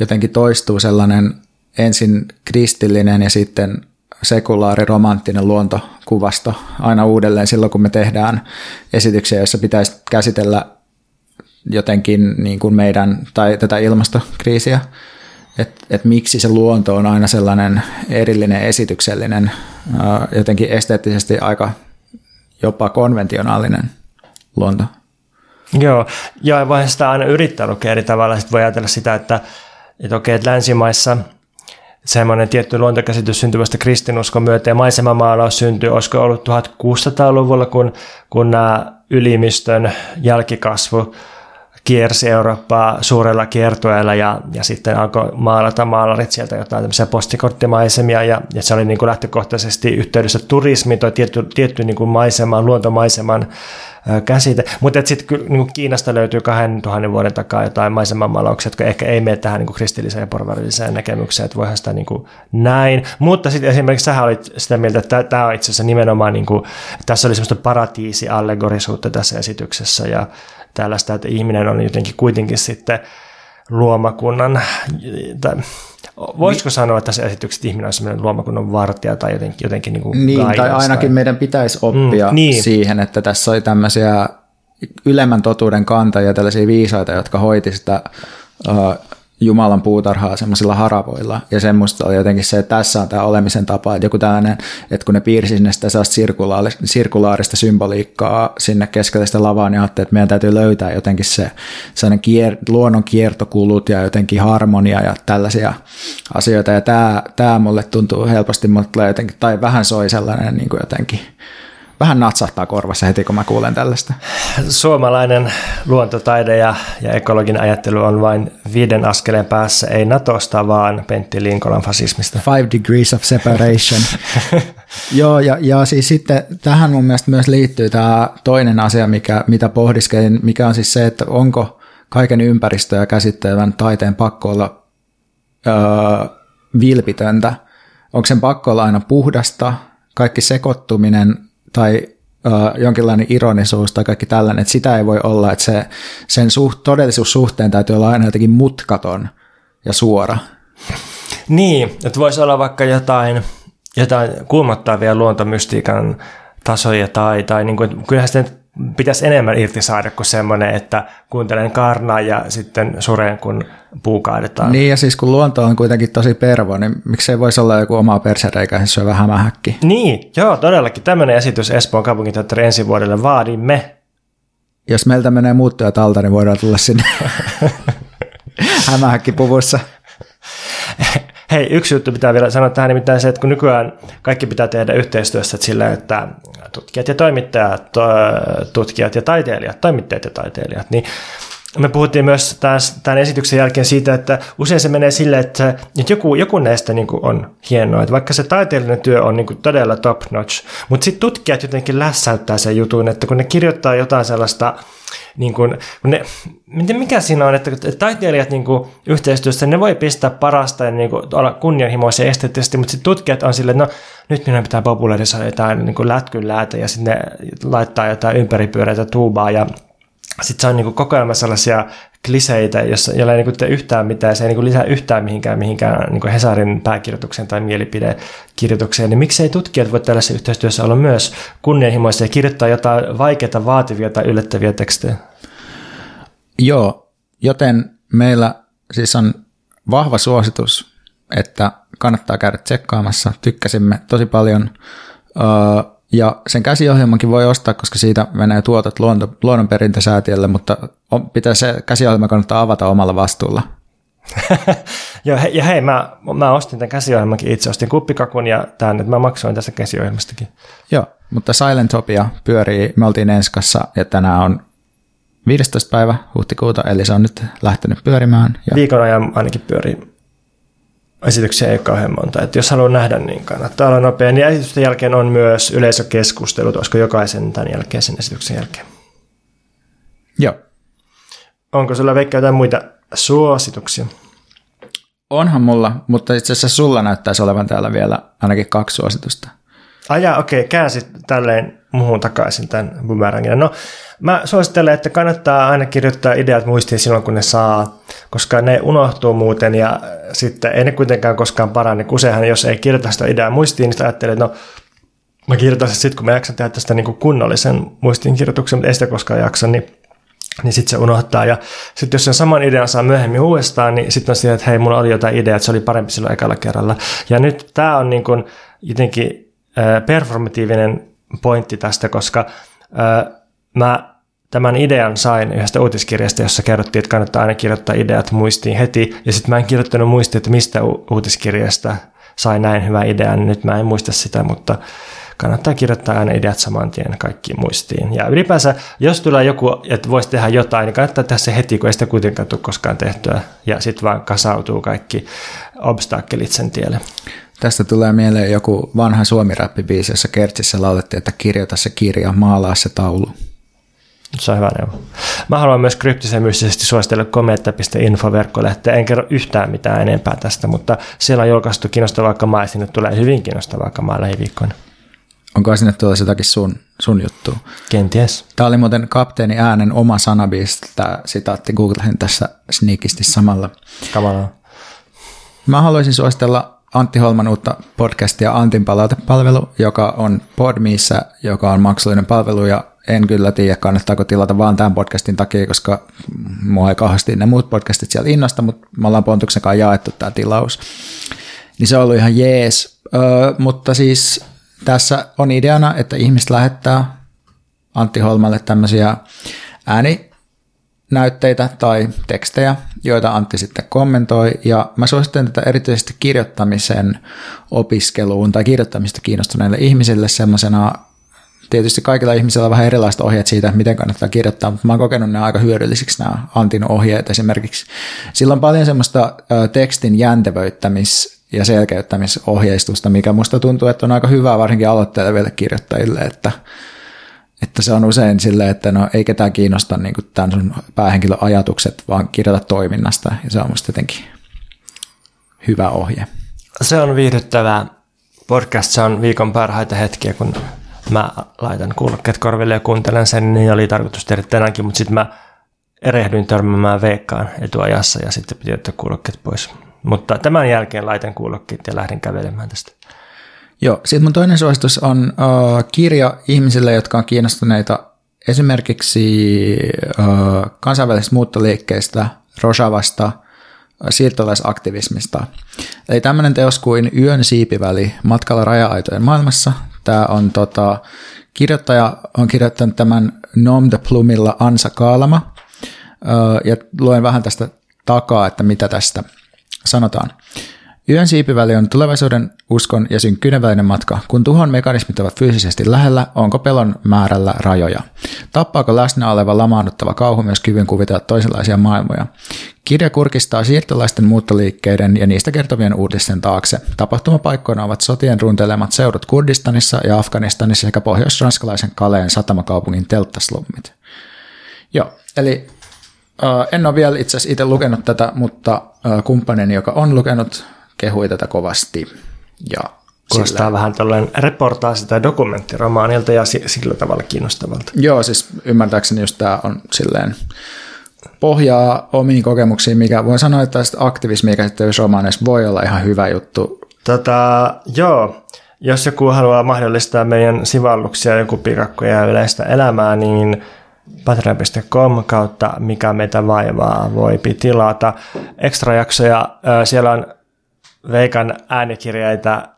jotenkin toistuu sellainen ensin kristillinen ja sitten sekulaari romanttinen luontokuvasto aina uudelleen silloin, kun me tehdään esityksiä, joissa pitäisi käsitellä jotenkin niin kuin meidän tai tätä ilmastokriisiä, että et miksi se luonto on aina sellainen erillinen esityksellinen, jotenkin esteettisesti aika jopa konventionaalinen luonto. Joo, ja voi sitä aina yrittää lukea eri tavalla. Sitten voi ajatella sitä, että, että okei, että länsimaissa semmoinen tietty luontokäsitys syntyvästä kristinuskon myötä ja maisemamaalaus syntyi, olisiko ollut 1600-luvulla, kun, kun nämä ylimistön jälkikasvu kiersi Eurooppaa suurella kiertueella ja, ja sitten alkoi maalata maalarit sieltä jotain tämmöisiä postikorttimaisemia ja, ja se oli niin kuin lähtökohtaisesti yhteydessä turismi, toi tietty, tietty niin kuin maiseman, luontomaiseman käsite. Mutta sitten niin Kiinasta löytyy 2000 vuoden takaa jotain maisemanmaalauksia, jotka ehkä ei mene tähän niin kuin kristilliseen ja porvarilliseen näkemykseen, että voihan sitä niin kuin näin. Mutta sitten esimerkiksi sähän olit sitä mieltä, että tämä on itse asiassa nimenomaan, niin kuin, tässä oli semmoista paratiisi-allegorisuutta tässä esityksessä ja tällaista, että ihminen on jotenkin kuitenkin sitten luomakunnan, tai voisiko sanoa tässä esityksessä, että ihminen on sellainen luomakunnan vartija tai jotenkin, jotenkin niin kuin Niin, tai ainakin tai... meidän pitäisi oppia mm, niin. siihen, että tässä oli tämmöisiä ylemmän totuuden kantajia, tällaisia viisaita, jotka hoiti sitä uh, Jumalan puutarhaa semmoisilla haravoilla. Ja semmoista oli jotenkin se, että tässä on tämä olemisen tapa, että joku tällainen, että kun ne piirsi sinne sitä sirkulaarista, sirkulaarista symboliikkaa sinne keskelle sitä lavaa, niin ajattelin, että meidän täytyy löytää jotenkin se sellainen kier, luonnon kiertokulut ja jotenkin harmonia ja tällaisia asioita. Ja tämä, tämä mulle tuntuu helposti, mutta jotenkin, tai vähän soi sellainen niin kuin jotenkin vähän natsahtaa korvassa heti, kun mä kuulen tällaista. Suomalainen luontotaide ja, ja ekologinen ajattelu on vain viiden askeleen päässä, ei Natosta, vaan Pentti Linkolan fasismista. Five degrees of separation. Joo, ja, ja siis sitten tähän mun mielestä myös liittyy tämä toinen asia, mikä, mitä pohdiskelin, mikä on siis se, että onko kaiken ympäristöä käsittelevän taiteen pakko olla öö, vilpitöntä. Onko sen pakko olla aina puhdasta, kaikki sekoittuminen tai uh, jonkinlainen ironisuus tai kaikki tällainen, että sitä ei voi olla, että se, sen suht, todellisuussuhteen täytyy olla aina jotenkin mutkaton ja suora. Niin, että voisi olla vaikka jotain, jotain kuumottavia luontomystiikan tasoja tai, tai niin kuin, kyllähän sitten pitäisi enemmän irti saada kuin semmoinen, että kuuntelen karnaa ja sitten suren, kun puu kaadetaan. Niin ja siis kun luonto on kuitenkin tosi pervo, niin miksei voisi olla joku oma persereikä, se on vähän hämähäkki. Niin, joo, todellakin. Tämmöinen esitys Espoon kaupunginteatteri ensi vuodelle vaadimme. Jos meiltä menee muuttujat alta, niin voidaan tulla sinne hämähäkkipuvussa. Hei, yksi juttu pitää vielä sanoa tähän, nimittäin se, että kun nykyään kaikki pitää tehdä yhteistyössä että sillä, että tutkijat ja toimittajat, tutkijat ja taiteilijat, toimittajat ja taiteilijat, niin me puhuttiin myös tämän esityksen jälkeen siitä, että usein se menee sille, että, joku, joku näistä niin on hienoa, että vaikka se taiteellinen työ on niin todella top notch, mutta sitten tutkijat jotenkin lässäyttää sen jutun, että kun ne kirjoittaa jotain sellaista, niin kuin, ne, mikä siinä on, että taiteilijat niin kuin, yhteistyössä, ne voi pistää parasta ja niin kuin, olla kunnianhimoisia esteettisesti, mutta sitten tutkijat on silleen, että no nyt minun pitää popularisoida jotain niin kuin lätkynläätä ja sitten laittaa jotain ympäripyöreitä tuubaa ja sitten se on niin koko ajan sellaisia kliseitä, jossa, joilla ei niin tee yhtään mitään, se ei niin lisää yhtään mihinkään, mihinkään niin Hesarin pääkirjoitukseen tai mielipidekirjoitukseen, niin miksei tutkijat voi tällaisessa yhteistyössä olla myös kunnianhimoisia ja kirjoittaa jotain vaikeita, vaativia tai yllättäviä tekstejä? Joo, joten meillä siis on vahva suositus, että kannattaa käydä tsekkaamassa. Tykkäsimme tosi paljon. Uh, ja sen käsiohjelmankin voi ostaa, koska siitä menee tuotot luonto, luonnonperintösäätiölle, mutta on, pitää se käsiohjelma kannattaa avata omalla vastuulla. Joo, ja hei, mä, mä ostin tämän käsiohjelmankin itse, ostin kuppikakun ja tämän, että mä maksoin tästä käsiohjelmastakin. Joo, mutta Silentopia pyörii, me oltiin Enskassa ja tänään on 15. päivä huhtikuuta, eli se on nyt lähtenyt pyörimään. Ja... Viikon ajan ainakin pyörii esityksiä ei kauhean monta. Että jos haluaa nähdä, niin kannattaa olla nopea. Niin esitysten jälkeen on myös yleisökeskustelut, olisiko jokaisen tämän jälkeen sen esityksen jälkeen. Joo. Onko sulla Veikka jotain muita suosituksia? Onhan mulla, mutta itse asiassa sulla näyttäisi olevan täällä vielä ainakin kaksi suositusta. Ajaa, okei, okay, käänsit tälleen muuhun takaisin tämän boomerangin. No, mä suosittelen, että kannattaa aina kirjoittaa ideat muistiin silloin, kun ne saa, koska ne unohtuu muuten ja sitten ei ne kuitenkaan koskaan parane. Useinhan, jos ei kirjoita sitä ideaa muistiin, niin ajattelee, että no, mä kirjoitan sitten, kun mä jaksan tehdä tästä niin kunnollisen muistiinkirjoituksen, mutta ei sitä koskaan jaksa, niin niin sitten se unohtaa. Ja sitten jos sen saman idean saa myöhemmin uudestaan, niin sitten on sitä, että hei, mulla oli jotain ideaa, että se oli parempi silloin ekalla kerralla. Ja nyt tämä on niin kuin jotenkin performatiivinen pointti tästä, koska mä tämän idean sain yhdestä uutiskirjasta, jossa kerrottiin, että kannattaa aina kirjoittaa ideat muistiin heti. Ja sitten mä en kirjoittanut muistiin, että mistä uutiskirjasta sai näin hyvä idea, niin nyt mä en muista sitä, mutta kannattaa kirjoittaa aina ideat saman tien kaikkiin muistiin. Ja ylipäänsä, jos tulee joku, että voisi tehdä jotain, niin kannattaa tehdä se heti, kun ei sitä kuitenkaan tule koskaan tehtyä. Ja sitten vaan kasautuu kaikki obstakkelit sen tielle. Tästä tulee mieleen joku vanha suomi biisi jossa Kertsissä laulettiin, että kirjoita se kirja, maalaa se taulu. Se on hyvä neuvo. Mä haluan myös kryptisen mystisesti suositella kometta.info verkkolehteä. En kerro yhtään mitään enempää tästä, mutta siellä on julkaistu kiinnostavaa kamaa ja sinne tulee hyvin kiinnostavaa kamaa lähiviikkoina. Onko sinne tulossa jotakin sun, sun juttu? Kenties. Tämä oli muuten kapteeni äänen oma sanabiisi, tämä sitaatti googlasin tässä sneakisti samalla. Kamalaa. Mä haluaisin suositella Antti Holman uutta podcastia Antin palautepalvelu, joka on Podmiissa, joka on maksullinen palvelu ja en kyllä tiedä, kannattaako tilata vaan tämän podcastin takia, koska mua ei kauheasti ne muut podcastit siellä innosta, mutta me ollaan Pontuksen kanssa jaettu tämä tilaus. Niin se on ollut ihan jees, öö, mutta siis tässä on ideana, että ihmiset lähettää Antti Holmalle tämmöisiä ääninäytteitä tai tekstejä, joita Antti sitten kommentoi, ja mä suosittelen tätä erityisesti kirjoittamisen opiskeluun tai kirjoittamista kiinnostuneille ihmisille semmoisena tietysti kaikilla ihmisillä on vähän erilaiset ohjeet siitä, miten kannattaa kirjoittaa, mutta mä oon kokenut ne aika hyödyllisiksi nämä Antin ohjeet esimerkiksi. Sillä on paljon semmoista tekstin jäntevöittämis- ja selkeyttämisohjeistusta, mikä musta tuntuu, että on aika hyvää varsinkin aloitteleville kirjoittajille, että, että se on usein silleen, että no ei ketään kiinnosta niin tämän sun päähenkilön ajatukset, vaan kirjoita toiminnasta, ja se on musta jotenkin hyvä ohje. Se on viihdyttävää. Podcast se on viikon parhaita hetkiä, kun mä laitan kuulokkeet korville ja kuuntelen sen, niin oli tarkoitus tehdä tänäänkin, mutta sitten mä erehdyin törmäämään veikkaan etuajassa ja sitten piti ottaa kuulokkeet pois. Mutta tämän jälkeen laitan kuulokkeet ja lähden kävelemään tästä. Joo, sitten mun toinen suositus on uh, kirja ihmisille, jotka on kiinnostuneita esimerkiksi uh, kansainvälisestä muuttoliikkeestä, Rojavasta, siirtolaisaktivismista. Eli tämmöinen teos kuin Yön siipiväli matkalla raja-aitojen maailmassa. Tämä on tota, kirjoittaja on kirjoittanut tämän Nom de Plumilla Ansa Kaalama, ja luen vähän tästä takaa, että mitä tästä sanotaan. Yön siipiväli on tulevaisuuden uskon ja synkkyyden välinen matka. Kun tuhon mekanismit ovat fyysisesti lähellä, onko pelon määrällä rajoja? Tappaako läsnä oleva lamaannuttava kauhu myös kyvyn kuvitella toisenlaisia maailmoja? Kirja kurkistaa siirtolaisten muuttoliikkeiden ja niistä kertovien uutisten taakse. Tapahtumapaikkoina ovat sotien runtelemat seudut Kurdistanissa ja Afganistanissa sekä pohjois-ranskalaisen Kaleen satamakaupungin telttaslummit. Joo, eli äh, en ole vielä itse asiassa itse lukenut tätä, mutta äh, kumppanini, joka on lukenut, kehui tätä kovasti. Ja Kuulostaa sillä... vähän tällainen reportaasi tai dokumenttiromaanilta ja sillä tavalla kiinnostavalta. Joo, siis ymmärtääkseni just tämä on silleen pohjaa omiin kokemuksiin, mikä voi sanoa, että aktivismi romaaneissa voi olla ihan hyvä juttu. Tota, joo, jos joku haluaa mahdollistaa meidän sivalluksia, joku pikakkoja ja yleistä elämää, niin patreon.com kautta mikä meitä vaivaa voi tilata. Extra jaksoja, siellä on Veikan äänikirjaita.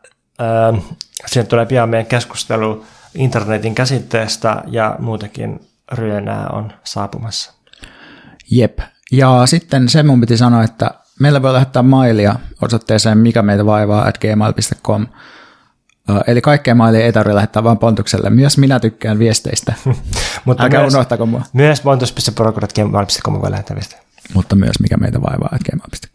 Siinä tulee pian meidän keskustelu internetin käsitteestä ja muutakin ryönää on saapumassa. Jep. Ja sitten se mun piti sanoa, että meillä voi lähettää mailia osoitteeseen mikä meitä vaivaa at gmail.com. Eli kaikkea mailia ei tarvitse lähettää vain Pontukselle. Myös minä tykkään viesteistä. Mutta Älkää myös, unohtako mua. Myös pontus.porokurat.gmail.com voi lähettää viestejä. Mutta myös mikä meitä vaivaa at gmail.com.